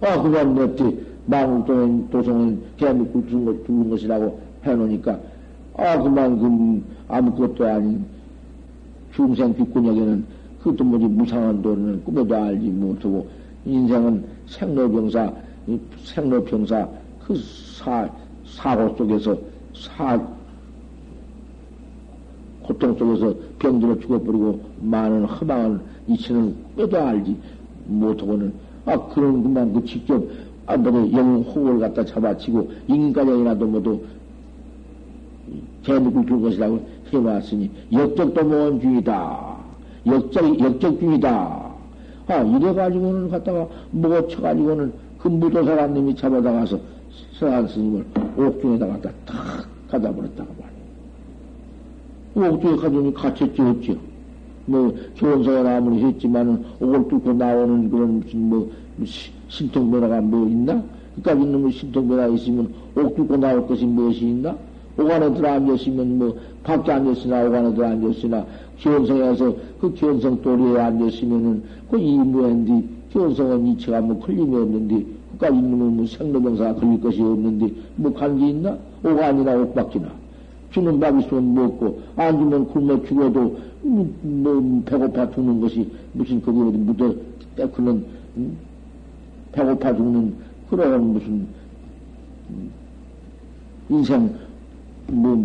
Speaker 1: 아, 그건 어찌 망국도는 도성은 대한민국 죽은, 것, 죽은 것이라고 해놓으니까, 아, 그만큼 아무것도 아닌 중생 뒷구녕에는 그것도 뭐지 무상한 도는 꿈에도 알지 못하고, 인생은 생로병사, 생로병사, 그 사, 사고 속에서, 사, 고통 속에서 병들어 죽어버리고 많은 허망한 이치는 꿈에도 알지 못하고는 아, 그런 것만 그 직접, 아, 뭐도 영호를 갖다 잡아치고, 인간이라도 모두 대목을 줄 것이라고 해왔으니, 역적도 모험주의다. 역적, 역적주의다. 아, 이래가지고는 갖다가 뭐 쳐가지고는 그 무도사란 놈이 잡아다가서 서한 스님을 옥중에다 갖다 탁 가다 버렸다고 말이야. 옥중에 가더니 갇혔지, 어찌요. 뭐, 교원서가 나무니 했지만은, 옥을 뚫고 나오는 그런 무슨 뭐, 신통변화가 뭐 있나? 그까지 있는 뭐 신통변화 있으면 옥 뚫고 나올 것이 무엇이 있나? 옥 안에 들어 앉았으면 뭐, 밖에 앉았으나, 옥 안에 들어 앉았으나, 기원성에 서 그 기원성 도리에 앉았으면은, 그 이무인데, 기원성은 이체가 뭐 걸림이 없는데, 그까지 있는 뭐 생로병사가 걸릴 것이 없는데, 뭐 관계 있나? 옥 아니나 옥 밖이나. 주는 밥 있으면 먹고, 안 주면 굶어 죽어도, 뭐, 뭐, 배고파 죽는 것이 무슨 거기 어디 묻어 떼크는, 음? 배고파 죽는 그런 무슨, 음, 인생, 뭐,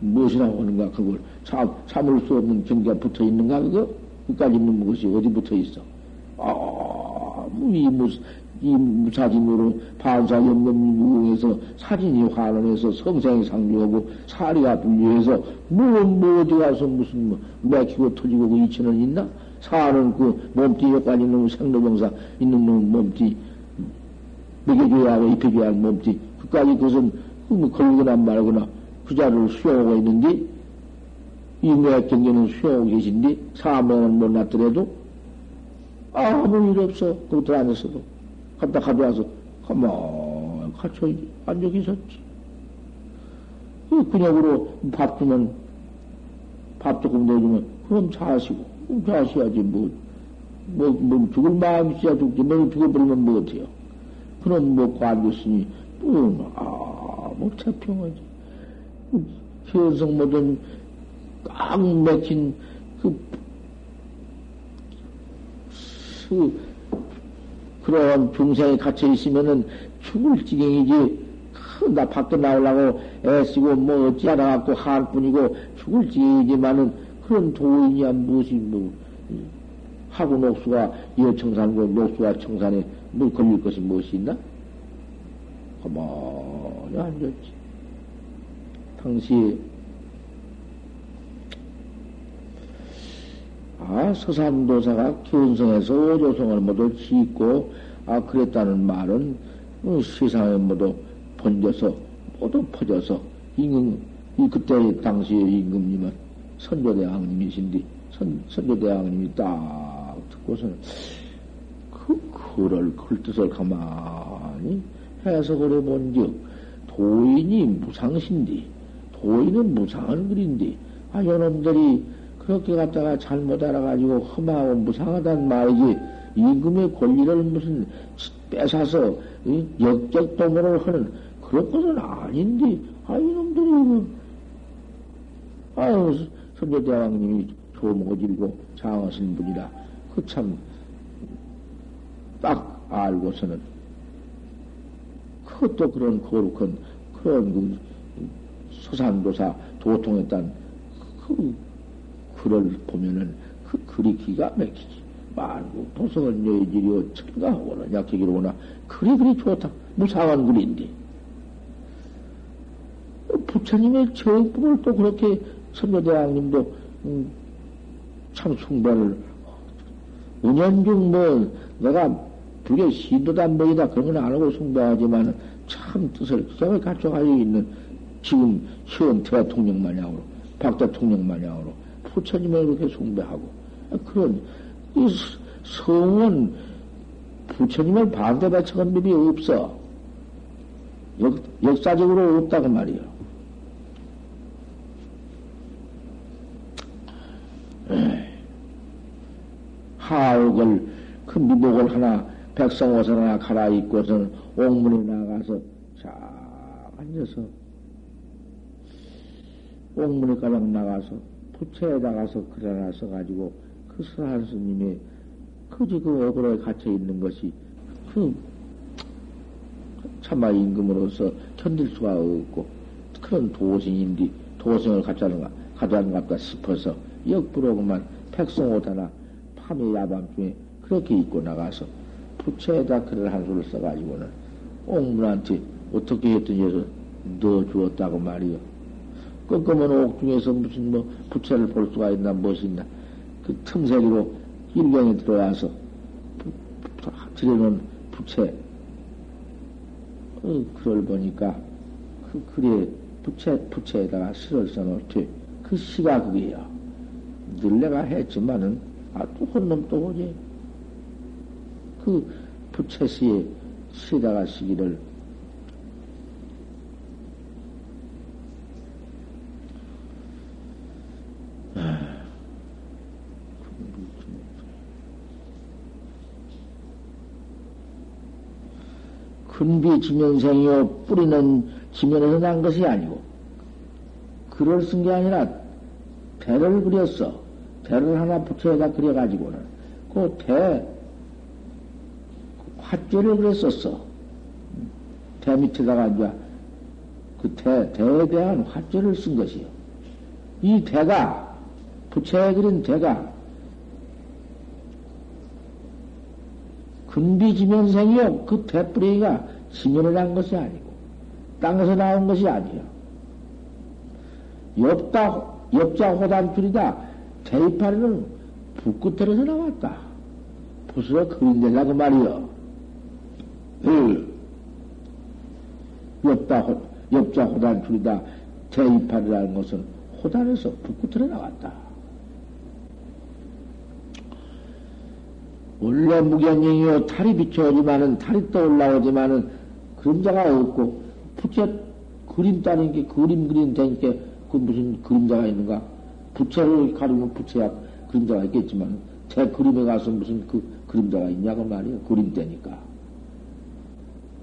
Speaker 1: 무엇이라고 하는가, 그걸 참, 참을 수 없는 경계가 붙어 있는가, 그거? 그까지 있는 것이 어디 붙어 있어? 아, 뭐, 이 무슨, 이 무사진으로 반사 염금무궁에서 사진이 환원해서 성생이 상주하고 사리가 분류해서 뭐, 뭐 어디 가서 무슨 뭐 맥히고 터지고 그 이천은 있나? 사는 그 몸띠 효과지 있는 생로병사 있는 놈 몸띠 먹여줘야 하고 입혀줘야 할 몸띠? 그까지 그것은 뭐 걸거나 말거나 그 자리를 수용하고 있는데 이맥 경계는 수용하고 계신데 사명은 못 났더라도 아무 일 없어. 그것들 안에서도 갖다 가져와서 가만 갇혀 앉아 계셨지. 그 근육으로 밥 주면 밥 조금 내주면 그럼 자시고 자셔야지 뭐. 뭐, 뭐, 죽을 마음이 있어야 죽지. 뭐, 죽어버리면 뭐 어때요? 그럼 먹고 앉았으니, 뭐, 아, 뭐, 태평하지. 현성 모든 꽉 막힌 그, 그 그런 중생에 갇혀 있으면은 죽을 지경이지. 나 밖에 나오려고 애쓰고 뭐 어찌하다 갖고 할 뿐이고 죽을 지경이지만은 그런 도인이야 무엇이 뭐 하고 녹수가 여청산고 녹수가 청산에 뭐 걸릴 것이 무엇이 있나? 가만히 앉았지. 당시 아, 서산도사가 견성에서 오조성을 모두 짓고, 아, 그랬다는 말은 어, 세상에 모두 번져서, 모두 퍼져서, 임금, 이 그때 당시에 임금님은 선조대왕님이신데, 선, 선교대왕님이 딱 듣고서는 그, 그를, 그 뜻을 가만히 해석을 해본 즉, 도인이 무상신디, 도인은 무상한 글인데, 아, 요놈들이 그렇게 갖다가 잘못 알아가지고 험하고 무상하단 말이지, 임금의 권리를 무슨 뺏어서 역적동으로 하는 그런 것은 아닌데, 아, 이놈들이, 그, 아유, 선조대왕님이 조모질고 장하신 분이라, 그 참, 딱 알고서는, 그것도 그런 거룩한, 그런 그 소산도사 도통했던 그 글을 보면은 그 글이 기가 막히지. 만국 도성은 여의지리오 천가하고는 약기기로구나. 그리 그리 좋다. 무상한 글인데. 부처님의 정법을 또 그렇게 선교대왕님도 음, 참 숭배를 은연중 뭐 내가 불교 신도단 뭐이다 그런 건 안 하고 숭배하지만 참 뜻을 기가 갖춰가지고 있는 지금 현 대통령 마냥으로 박 대통령 마냥으로 부처님을 그렇게 숭배하고. 그런 이 성은 부처님을 반대받쳐간 법이 없어. 역, 역사적으로 없다고 말이요. 하옥을 그 미복을 하나 백성 옷을 하나 갈아입고서는 옥문에 나가서 쫙 앉아서 옥문에 가장 나가서 글 하나 써가지고 그 서한 스님이 그지 그 어그로에 갇혀 있는 것이 그 참마 임금으로서 견딜 수가 없고 그런 도승인데 도승을 가져가는가 가져가는가 싶어서 역부로 그만 백성 옷 하나 밤에 야밤중에 그렇게 입고 나가서 부채에다 글을 한 수를 써가지고는 옥문한테 어떻게 했더니 넣어주었다고 말이요. 꺾으면 옥중에서 무슨 뭐 부채를 볼 수가 있나 무엇있나 그 틈새기로 일경에 들어와서 들여놓은 부채 어, 글을 보니까 그 글에 부채 부채에다가 시를 써놓지 그 시가 그게요. 늘 내가 했지만은 아, 또 혼놈 또 오지. 그 부채시에 시다가 시기를 지면생이요 뿌리는 지면에서 난 것이 아니고 글을 쓴게 아니라 배를 그렸어. 대를 하나 붙여다 그려가지고는 그 대, 화제를 그랬었어. 대 밑에다가 이제 그 대, 대에 대한 화제를 쓴 것이요. 이 대가, 부채에 그린 대가, 근비지면생이요. 그 대뿌리가 지면을 한 것이 아니고, 땅에서 나온 것이 아니요. 옆다, 옆자 호단줄이다. 대입하는 북끝에서 나왔다. 부스가 그린데라고 말이요. 옆다, 옆자 호단 줄이다. 대입하리라는 것은 호단에서 북끝으로 나왔다. 원래 무견영이요. 달이 비춰오지만은, 달이 떠올라오지만은, 그림자가 없고, 부채 그림 따는 게 그림 그림 되니까, 그 무슨 그림자가 있는가? 부채를 가리면 부채야 그림자가 있겠지만, 제 그림에 가서 무슨 그 그림자가 있냐고 말이에요. 그림대니까.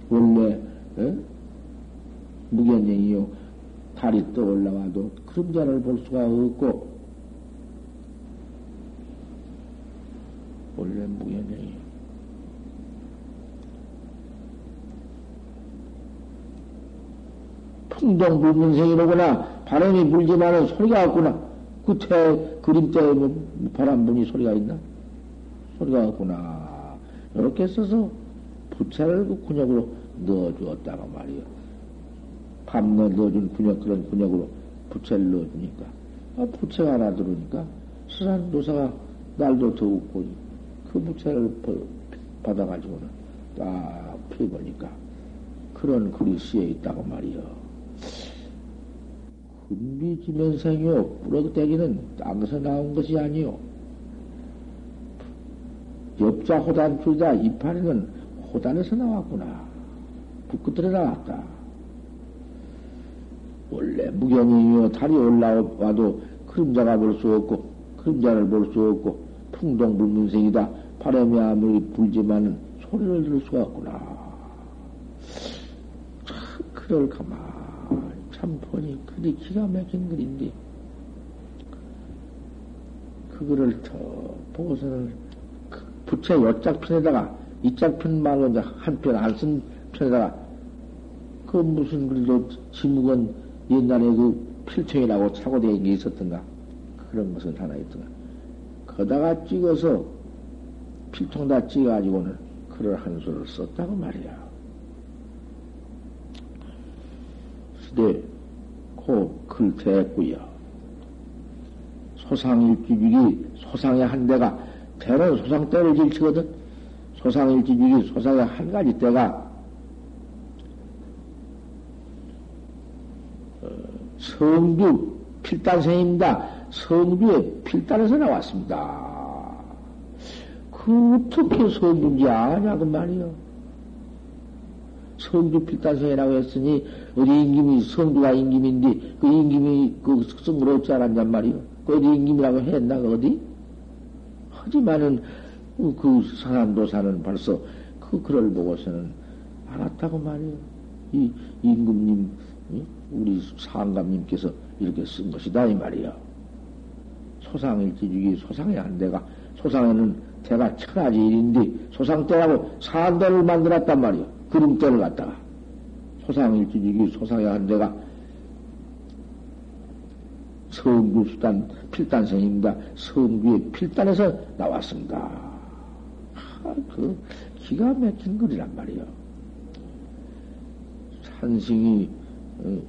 Speaker 1: 원래, 에? 무견행이요. 달이 떠 올라와도 그림자를 볼 수가 없고, 원래 무견행이요. 풍동 불문생이로구나. 바람이 불지만은 소리가 없구나. 끝에 그림 때에 뭐 바람 부니 소리가 있나? 소리가 없구나. 이렇게 써서 부채를 그 근육으로 넣어주었다가 말이요. 밤너 넣어준 근육, 그런 근육으로 부채를 넣어주니까. 아, 부채가 하나 들어오니까 수산 노사가 날도 더웠고, 그 부채를 받아가지고는 딱 펴보니까 그런 쓰여 있다고 말이요. 금비 지면생이요. 뿌럭대기는 땅에서 나온 것이 아니요. 엽자 호단 줄다 이파리는 호단에서 나왔구나. 북끝으로 나왔다. 원래 무견이며 달이 올라와도 그림자가 볼 수 없고 그림자를 볼 수 없고 풍동불문생이다. 바람이 아무리 불지만 소리를 들을 수가 없구나. 참 그럴 가만 참 보니 그리 기가 막힌 글인데 그거를 더 보고서는 그 부채 여짝편에다가 이짝 편 말로 이제 한편 안 쓴 편에다가 그 무슨 글도 지묵은 옛날에 그 차고 다닌 게 있었던가 그런 것은 하나 있던가 거다가 찍어서 필통 다 찍어가지고는 글을 한 수를 썼다고 말이야. 시대 고글 대했구요. 소상일주육이 소상의 한 대가 대는 소상 때를 질치거든. 소상일주육이 소상의 한 가지 때가 어, 성주 필단생입니다. 성주의 필단에서 나왔습니다. 그 어떻게 성주인지 아냐 그 말이요. 성주 필단성이라고 했으니 어디 임금이 성주가 임금인데 그 임금이 그 성을 얻지 않았냔 말이요. 그 어디 임금이라고 했나 그 어디? 하지만은 그 사람도사는 벌써 그 글을 보고서는 알았다고 말이요. 이 임금님 우리 상감님께서 이렇게 쓴 것이다 이 말이요. 소상일지 주기 소상의 한 대가 소상에는 대가 천하지 일인데 소상대라고 산대를 만들었단 말이요. 그림대를 갖다가. 소상일지이기 소상의 한 대가 성주수단 필단성입니다. 성주의 필단에서 나왔습니다. 아, 그 기가 막힌 글이란 말이요. 산승이 어,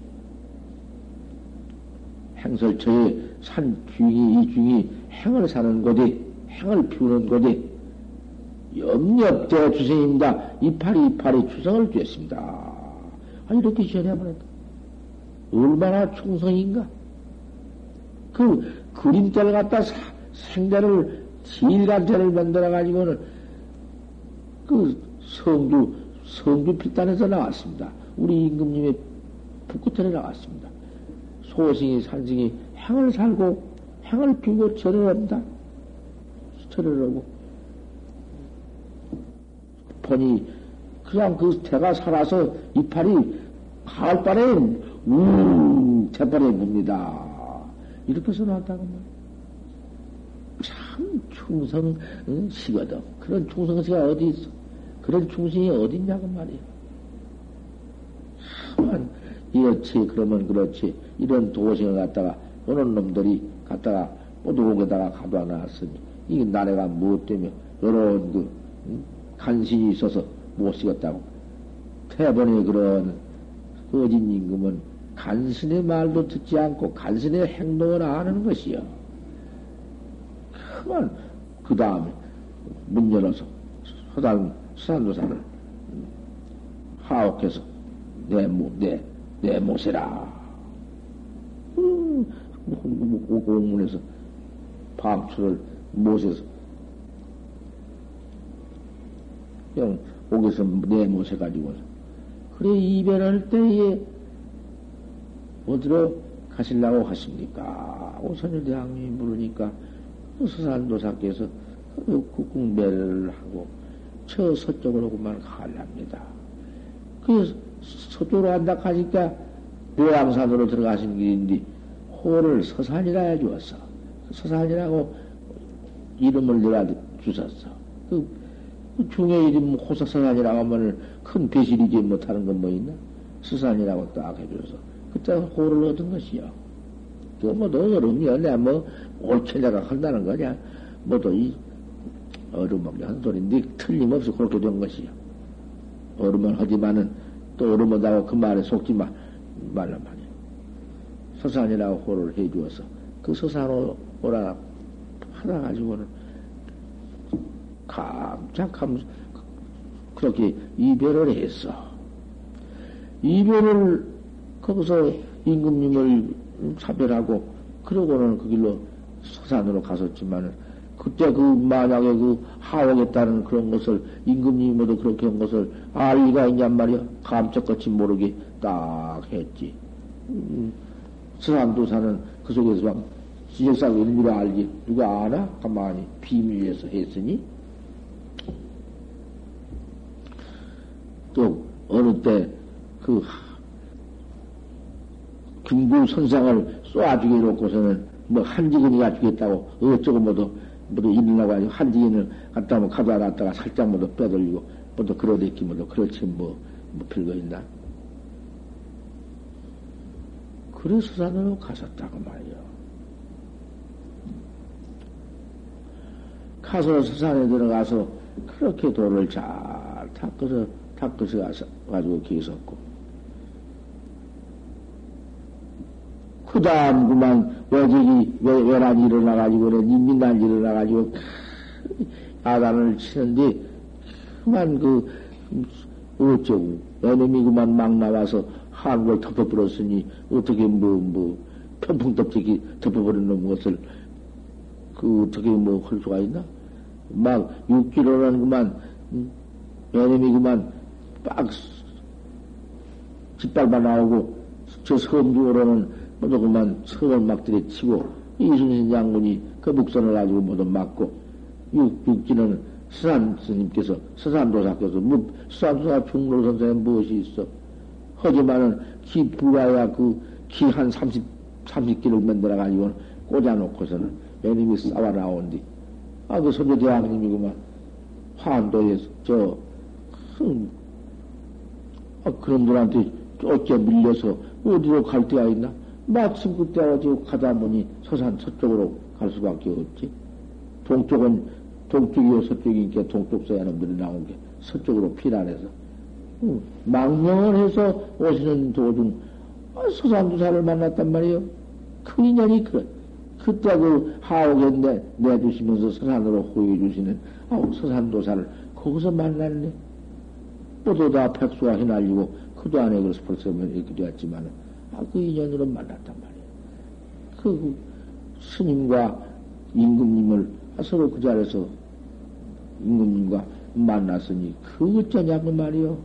Speaker 1: 행설처에 산 중이 이 중이 행을 사는 곳이 행을 피우는 곳이 염렵대 주생입니다. 이파리 이파리 주성을 주었습니다. 아, 이렇게 전해버렸다. 얼마나 충성인가? 그 그림대를 갖다 사, 생대를 질간대를 만들어가지고는 그 성주, 성주 필단에서 나왔습니다. 우리 임금님의 북끝에 나왔습니다. 소승이 산승이 행을 살고 행을 피우고 절을 합니다. 절을 하고 보니 그냥 그 태가 살아서 이파리 가을바에 우 재빨에 뭅니다. 이렇게 써놨다고 참 충성 응? 시거든. 그런 충성시가 어디 있어? 그런 충성이 어디 있냐고 말이야. 한 이렇지 그러면 그렇지 이런 도생을 갖다가 오는 놈들이 갖다가 오도록에다가 가둬 놨으니 이 나라가 무엇 때문에 이런 그 간신이 있어서 못 쓰겠다고. 태번에 그런 거진 임금은 간신의 말도 듣지 않고 간신의 행동을 안 하는 것이요. 그만 그 다음에 문 열어서 서단 수산도사를 하옥해서 내, 모, 내, 내 모세라. 음, 공문에서 방출을 못에서 그냥 옥에서 내모셔가지고 그래 이별할 때에 어디로 가실라고 하십니까? 오선일 대왕님이 물으니까 그 서산도사께서 국궁배를 하고 저 서쪽으로 그만 가랍니다. 그 서쪽으로 간다 하니까 묘양산으로 들어가신 길인데 호를 서산이라 해주었어. 서산이라고 이름을 내가 주셨어. 그, 그 중의 이름 호사서산이라고 하면 큰 배실이지 못하는 건 뭐 있나? 수산이라고 딱 해줘서 그때 호를 얻은 것이요. 그뭐너 어른이야. 내가 뭐 옳게 내가 한다는 거냐? 뭐도 이 어른먹기 한 소리인데 틀림없이 그렇게 된 것이요. 어른은 하지만은 또 어른하다고 그 말에 속지 마, 말란 말이야. 서산이라고 호를 해 주어서 그 서산으로 오라 하나 가지고는 깜짝하면서 그렇게 이별을 했어. 이별을 거기서 임금님을 차별하고, 그러고는 그 길로 서산으로 갔었지만은, 그때 그 만약에 그 하오겠다는 그런 것을 임금님이 모두 그렇게 한 것을 알 리가 있냔 말이야. 감쪽같이 모르게 딱 했지. 음, 서산도사는 그 속에서 막 지적상 의미를 알지. 누가 아나? 가만히 비밀에서 했으니. 또 어느 때그 김구 선상을 쏘아주게 놓고서는 뭐 한지근이가 주겠다고 어쩌고 뭐도 뭐도 일어나고 가지고 한지근을 갖다 뭐 가져다 놨다가 살짝 뭐도 빼돌리고 뭐도 그러댔기 뭐도 그렇지 뭐, 뭐 별거 있나. 그래서 산으로 가셨다고 말이요. 가서 서산에 들어가서 그렇게 돌을 잘 닦아서 닦아서 가서 가지고 계셨고. 그 다음 그만 외, 외란이 일어나가지고 그래 민난이 일어나가지고 야단을 치는데 그만 그 어쩌고. 애놈이 그만 막 나와서 한국을 덮어버렸으니 어떻게 뭐뭐 편풍 덮기 덮어버리는 것을 그 어떻게 뭐 할 수가 있나? 막 6km는 그만 애놈이 그만 빡 짓밟아 나오고 저 섬주로는 모두 그만 서을 막 들이치고 이순신 장군이 그 북선을 가지고 모두 맞고 육, 육지는 서산 스님께서 서산도사께서 뭐 서산도사 중로 선생님 무엇이 있어? 하지만은 기 부가야 그기한 30, 30기를 만들어 가지고 꽂아놓고서는 애님이 싸워 나온디 아그 선조대왕님이구만. 환도에 저 큰, 아, 그런 분한테 쫓겨 밀려서 어디로 갈 데가 있나? 마침 그때 어디 가다 보니 서산 서쪽으로 갈 수밖에 없지. 동쪽은 동쪽이요 서쪽이니까 동쪽 서야놈들이 나온 게 서쪽으로 피난해서 응. 망명을 해서 오시는 도중 아, 서산두사를 만났단 말이에요. 그 인연이 그래. 그때 그 하옥에 내주시면서 서산으로 호해 주시는 아, 서산도사를 거기서 만났네. 모두 다 백수가 휘날리고 그도 안에 그래서 벌써 이렇게 되었지만 아, 그 인연으로 만났단 말이에요. 그 스님과 임금님을 서로 그 자리에서 임금님과 만났으니 그 어쩌냐고 말이요.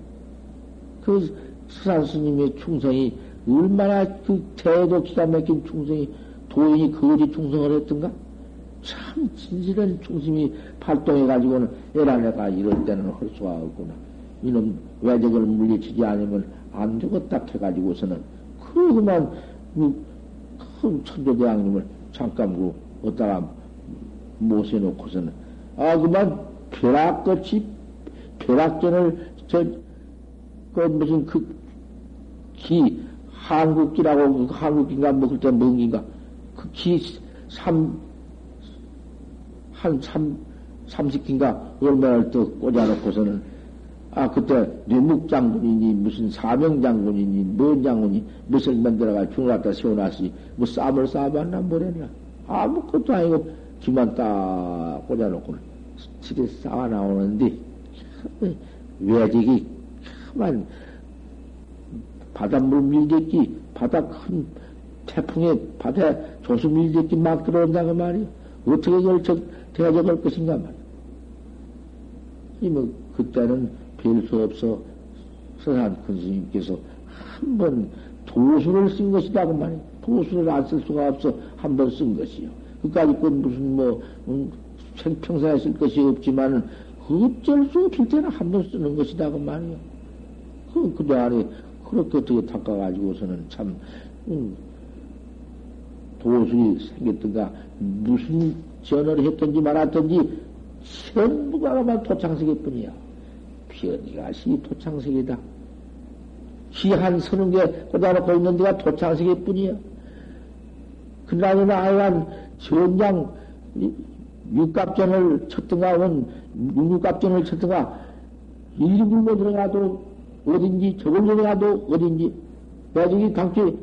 Speaker 1: 그 스산 스님의 충성이 얼마나 그 대도 기가 막힌 충성이 도인이 거짓 충성을 했던가? 참 진실한 충심이 발동해가지고는 에라내가 이럴 때는 할 수가 없구나. 이놈 외적을 물리치지 않으면 안 되겠다 해가지고서는 그만 큰 천조대왕님을 잠깐 그 어디다가 모셔놓고서는 아 그만 벼락같이 벼락전을 저그 무슨 그 기 한국기라고 그 한국기인가 먹을 때 뭔기인가? 그 기 삼 한 삼 삼십기인가? 얼마를 또 꽂아놓고서는 아, 그때 뇌묵 장군이니, 무슨 사명 장군이니, 뭔 장군이, 무슨 만들어가 중을 갖다 세워놨으니, 뭐 쌈을 싸봤나, 뭐래냐. 아무것도 아니고, 기만 딱 꽂아놓고는, 집에 싸워 나오는데, 외직이, 그만, 바닷물 밀대기, 바다 큰 태풍에 바다에 조수 밀대기 막 들어온다, 그 말이야. 어떻게 결정, 대적할 것인가 말이야. 이 뭐, 그때는 별수 없어 서산 큰 스님께서 한 번 도수를 쓴 것이다 그 말이야. 도수를 안 쓸 수가 없어 한 번 쓴 것이요. 그까지 그 무슨 뭐 음, 생평생에 쓸 것이 없지만은 어쩔 수 없을 때는 한 번 쓰는 것이다 그 말이야. 그 그동안에 그렇게 어떻게 닦아가지고서는 참 음, 도술이 생겼던가 무슨 전을 했던지 말았던지 전부가 아마 도창세계뿐이야. 변이가 시 도창색이다. 시한 서른 개 꽂아놓고 있는 데가 도창색일 뿐이야. 그나저나 하여간 전장 육갑전을 쳤던가 원 육갑전을 쳤던가 일이 굴러 들어가도 어딘지 저걸 들어가도 어딘지 나중에 강치